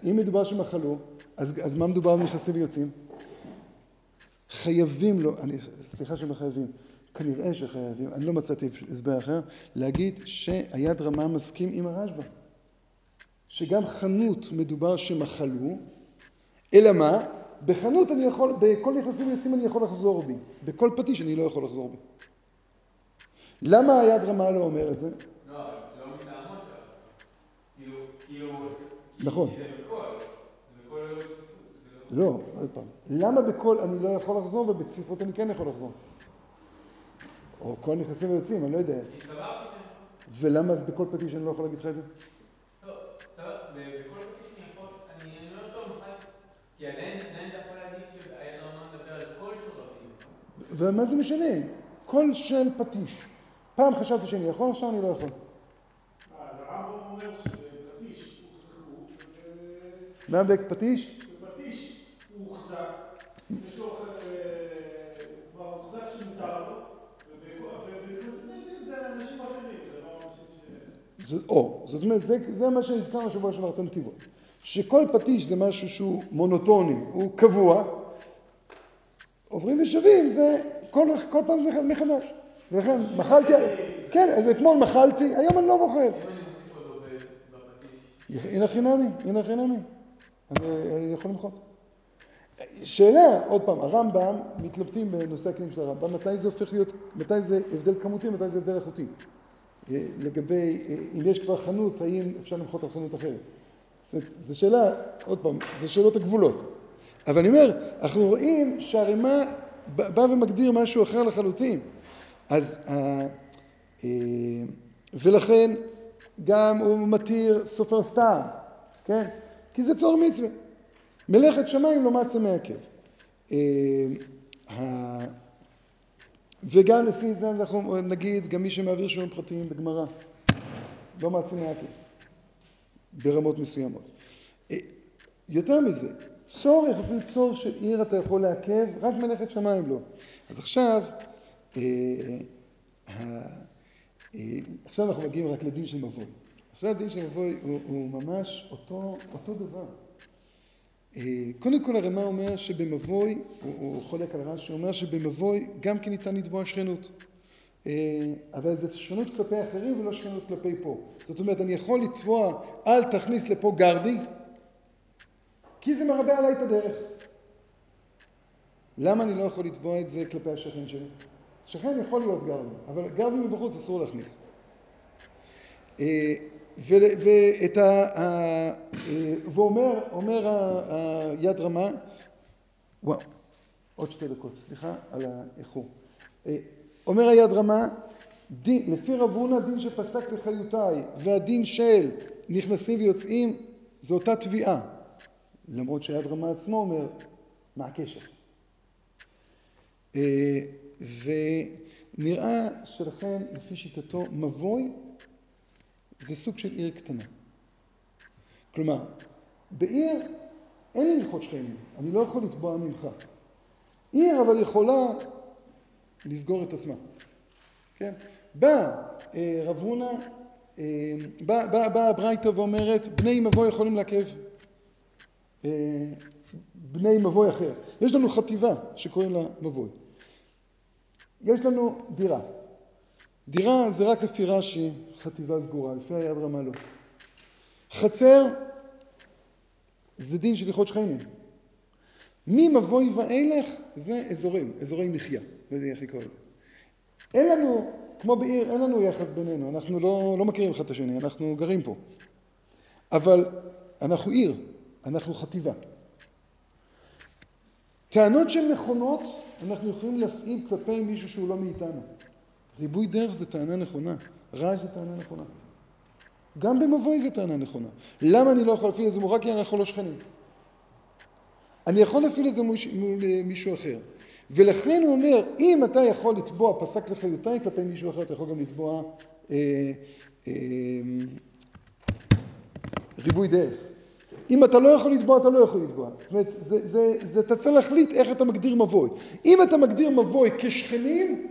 אם מדובר שמחלו, אז, אז מה מדובר על נכנסים ויוצאים? חייבים לו, אני, סליחה שהם חייבים, כנראה שחייבים, אני לא מצאתי הסבר אחר, להגיד שהיד רמה מסכים עם הרשב"א. שגם חנות מדובר שמחלו, אלא מה? בחנות אני יכול, בכל נכנסים ויוצאים אני יכול לחזור בי, בכל פטיש אני לא יכול לחזור בי. למה היד רמה לא אומר את זה? לא, אבל לא מטעמו של כאילו, נכון. כי זה בכל, זה בכל ללא צפיפות. לא, עוד פעם. למה בכל אני לא יכול לחזור ובצפיפות אני כן יכול לחזור? או כל נכנסים ויוצאים, אני לא יודע. ולמה אז בכל פטיש אני לא יכול להגיד לך את זה? לא, סבבה, בכל פטיש אני יכול, אני אני אומר טוב, נוכל, כי עדיין אתה יכול להגיד שהיד רמה מדבר על כל של רבים, נכון? ומה זה משנה? כל של פטיש. פעם חשבתי שאני יכול, עכשיו אני לא יכול. אה, הרמב"ם אומר שבפטיש הוחזקו, ו- מה בפטיש? בפטיש הוא הוחזק, יש לו, אה, הוא כבר הוחזק שמותר לו, ובכ- ובנכנסים ויוצאים זה אנשים אחרים, זה לא אנשים ש... זאת, או, זאת אומרת, זה, מה שהזכרנו שבוע שעבר, אלטרנטיבות. שכל פטיש זה משהו שהוא מונוטוני, הוא קבוע, עוברים ושבים, זה כל, כל פעם זה מחדש. ולכן, מחלתי, כן, אז אתמול מחלתי, היום אני לא בוחר. אם אני מוסיף עוד עובד בפטיש, הנה חינמי, הנה חינמי. אני, אני יכול למחות. שאלה, עוד פעם, הרמב"ם, מתלבטים בנושא הכלים של הרמב"ם, מתי זה הופך להיות, מתי זה הבדל כמותי, מתי זה הבדל איכותי. אה, לגבי, אה, אם יש כבר חנות, האם אפשר למחות על חנות אחרת. זאת אומרת, זו שאלה, עוד פעם, זה שאלות הגבולות. אבל אני אומר, אנחנו רואים שהרימה בא ומגדיר משהו אחר לחלוטין. אז, אה, אה, ולכן גם הוא מתיר סופר סתם, כן? כי זה צור מצווה. מלאכת שמיים לא מצה מעכב. אה, וגם לפי זה אנחנו נגיד, גם מי שמעביר שיעורים פרטיים בגמרא, לא מצה מעכב, ברמות מסוימות. אה, יותר מזה, צורך, אפילו צורך של עיר אתה יכול לעכב, רק מלאכת שמיים לא. אז עכשיו, אה, עכשיו אנחנו מגיעים רק לדין של מבוי. עכשיו הדין של מבוי הוא, הוא ממש אותו, אותו דבר. אה, קודם כל הרמ"א אומר שבמבוי, הוא, הוא חולק על רש"י, הוא אומר שבמבוי גם כן ניתן לתבוע שכנות. אה, אבל זה שכנות כלפי אחרים ולא שכנות כלפי פה. זאת אומרת, אני יכול לתבוע, אל תכניס לפה גרדי, כי זה מרבה עליי את הדרך. למה אני לא יכול לתבוע את זה כלפי השכן שלי? שכן יכול להיות גרדי, אבל גרדי מבחוץ אסור להכניס. ואת ה... ה- אה, ואומר אומר היד רמה, וואו, עוד שתי דקות, סליחה על האיחור. אה, אומר היד רמה, דין, לפי רב הונא דין שפסק לחיותיי והדין של נכנסים ויוצאים זו אותה תביעה. למרות שהיד רמה עצמו אומר, מה הקשר? אה, ונראה שלכן, לפי שיטתו, מבוי זה סוג של עיר קטנה. כלומר, בעיר אין לי הלכות שכנים, אני לא יכול לתבוע ממך. עיר אבל יכולה לסגור את עצמה. כן? בא אה, רב הונא, אה, באה בא, בא הברייתא ואומרת, בני מבוי יכולים לעכב אה, בני מבוי אחר. יש לנו חטיבה שקוראים לה מבוי. יש לנו דירה. דירה זה רק לפי רש"י חטיבה סגורה, לפי היד רמה לא. חצר זה דין של הלכות שכנים. ממבוי ואילך זה אזורים, אזורי מחיה, לא יודע איך לקרוא לזה. אין לנו, כמו בעיר, אין לנו יחס בינינו, אנחנו לא, לא מכירים אחד את השני, אנחנו גרים פה. אבל אנחנו עיר, אנחנו חטיבה. טענות שהן נכונות, אנחנו יכולים להפעיל כלפי מישהו שהוא לא מאיתנו. ריבוי דרך זה טענה נכונה, רעש זה טענה נכונה. גם במבוי זה טענה נכונה. למה אני לא יכול להפעיל את זה מול רק כי אנחנו לא שכנים? אני יכול להפעיל את זה מול, מול אה, מישהו אחר. ולכן הוא אומר, אם אתה יכול לתבוע פסק לחיותיי כלפי מישהו אחר, אתה יכול גם לתבוע אה, אה, ריבוי דרך. אם אתה לא יכול לתבוע, אתה לא יכול לתבוע. זאת אומרת, זה, זה, זה, אתה צריך להחליט איך אתה מגדיר מבוי. אם אתה מגדיר מבוי כשכנים,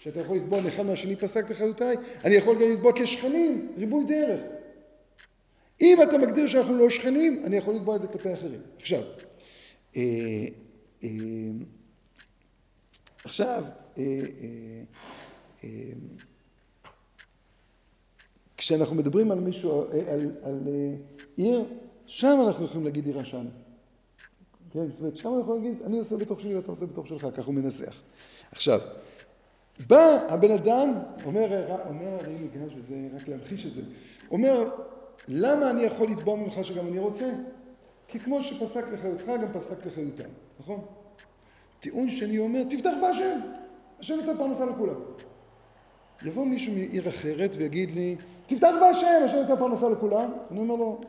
שאתה יכול לתבוע מאחד מהשני פסק לחיותיי, אני יכול גם לתבוע כשכנים, ריבוי דרך. אם אתה מגדיר שאנחנו לא שכנים, אני יכול לתבוע את זה כלפי אחרים. עכשיו, אה, אה, עכשיו, אה, כשאנחנו מדברים על מישהו, על, על, על עיר, שם אנחנו יכולים להגיד עיר השם. כן, זאת אומרת, שם אנחנו יכולים להגיד, אני עושה בתוך שלי ואתה עושה בתוך שלך, כך הוא מנסח. עכשיו, בא הבן אדם, אומר, הרי ניגש, וזה רק להמחיש את זה, אומר, למה אני יכול לתבוע ממך שגם אני רוצה? כי כמו שפסק לחיותך, גם פסק לחיותם, נכון? טיעון שני אומר, תפתח בהשם, השם נותן פרנסה לכולם. יבוא מישהו מעיר אחרת ויגיד לי, תפתח בהשם, השם נותן פרנסה לכולם. אני אומר לו,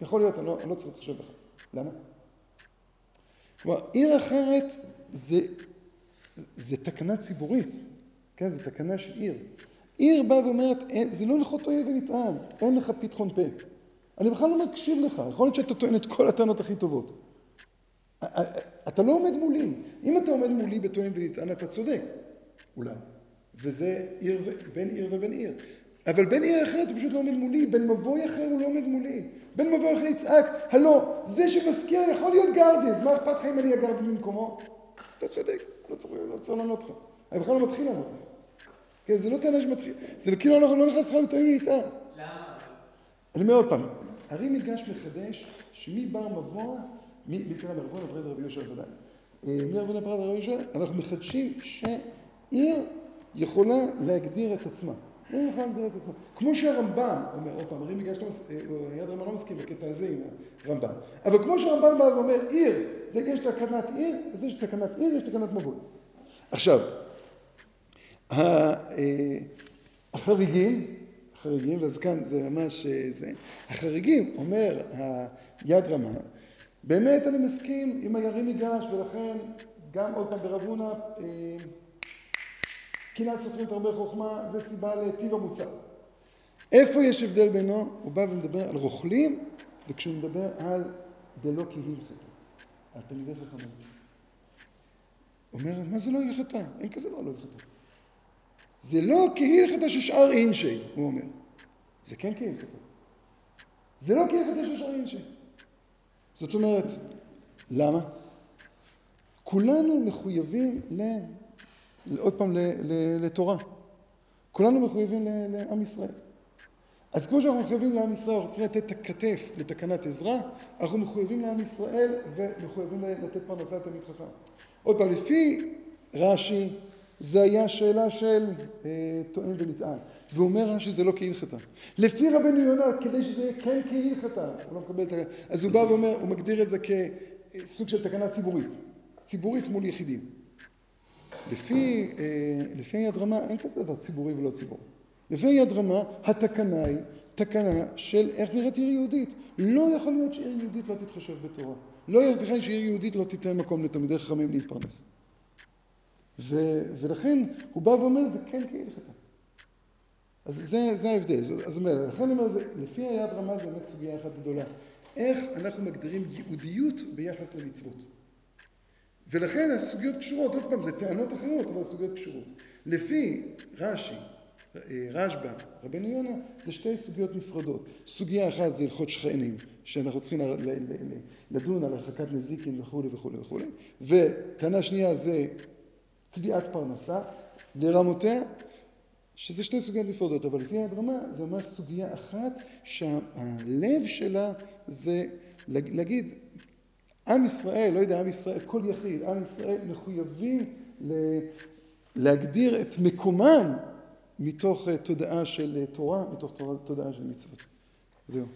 יכול להיות, אני לא, אני לא צריך להתחשב בך. למה? כלומר, עיר אחרת זה, זה תקנה ציבורית, כן, זה תקנה של עיר. עיר באה ואומרת, זה לא הלכות אויב ונטען, אין לך פתחון פה. אני בכלל לא מקשיב לך, יכול להיות שאתה טוען את כל הטענות הכי טובות. אתה לא עומד מולי. אם אתה עומד מולי בטוען ונטען, אתה צודק, אולי. וזה עיר ו... בין עיר ובין עיר. אבל בן עיר אחרת הוא פשוט לא עומד מולי, בן מבוי אחר הוא לא עומד מולי. בן מבוי אחר יצעק, הלו, זה שמזכיר יכול להיות גרדי, אז מה אכפת לך אם אני הגרדי במקומו? אתה צודק, לא לא צריך לענות לך. אני בכלל לא מתחיל לענות לך. כן, זה לא טענה שמתחיל, זה כאילו אנחנו לא נכנס לך לתאמים איתה. למה? אני אומר עוד פעם, הרי מדרש מחדש שמבר מבוא, מ- סליחה, מרבון הפרד רבי יהושע ודאי. אה, מרבון הפרד רבי יהושע, אנחנו מחדשים שעיר יכולה להגדיר את עצמה. עיר יכולה להגדיר את עצמה. כמו שהרמב"ם אומר, עוד פעם, הרי מגרש לא אה, יד רמה לא מסכים בקטע הזה עם הרמב"ם. אבל כמו שהרמב"ם בא ואומר, עיר, זה יש תקנת עיר, וזה יש תקנת עיר, יש תקנת מבוי. עכשיו, אה, החריגים, החריגים, ואז כאן זה ממש אה, זה, החריגים, אומר היד רמה, באמת אני מסכים עם הירים מגרש, ולכן גם עוד פעם ברב הונא, אה, קנאת סופרים תרבה חוכמה, זה סיבה לטיב המוצר. איפה יש הבדל בינו? הוא בא ומדבר על רוכלים, וכשהוא מדבר על דלא כהלכתה, על תלמידי חכמים. אומר, מה זה לא הלכתה? אין כזה דבר לא הלכתה. זה לא כהלכתה ששאר אינשי, הוא אומר. זה כן כהלכתה. זה לא כהלכתה ששאר אינשי. זאת אומרת, למה? כולנו מחויבים ל... עוד פעם, ל... ל... לתורה. כולנו מחויבים ל... לעם ישראל. אז כמו שאנחנו מחויבים לעם ישראל, אנחנו צריכים לתת את הכתף לתקנת עזרה, אנחנו מחויבים לעם ישראל ומחויבים לתת פרנסה לתלמיד חכם. עוד פעם, לפי רש"י, זה היה שאלה של אה, טוען ונטען. והוא אומר רש"י זה לא כהלכתה. לפי רבנו יונה, כדי שזה יהיה כן כהלכתה, הוא לא מקבל את ה... אז הוא בא ואומר, הוא מגדיר את זה כסוג של תקנה ציבורית. ציבורית מול יחידים. לפי, אה, לפי יד רמה אין כזה דבר ציבורי ולא ציבורי. לפי יד רמה התקנה היא תקנה של איך נראית עיר יהודית. לא יכול להיות שעיר יהודית לא תתחשב בתורה. לא ייתכן שעיר יהודית לא תיתן מקום לתלמידי חכמים להתפרנס. ו, ולכן הוא בא ואומר זה כן כהלכתה. אז זה, זה ההבדל. אז הוא אומר, לכן הוא אומר, זה, לפי היד רמה זה באמת סוגיה אחת גדולה. איך אנחנו מגדירים יהודיות ביחס למצוות. ולכן הסוגיות קשורות, עוד פעם, זה טענות אחרות, אבל הסוגיות קשורות. לפי רש"י, רשב"א, רבנו יונה, זה שתי סוגיות נפרדות. סוגיה אחת זה הלכות שכנים, שאנחנו צריכים לדון על הרחקת נזיקין וכולי וכולי וכולי, וטענה שנייה זה תביעת פרנסה לרמותיה, שזה שתי סוגיות נפרדות, אבל לפי הדרמה זה ממש סוגיה אחת שהלב שלה זה להגיד עם ישראל, לא יודע, עם ישראל, כל יחיד, עם ישראל מחויבים להגדיר את מקומם מתוך תודעה של תורה, מתוך תודעה של מצוות. זהו.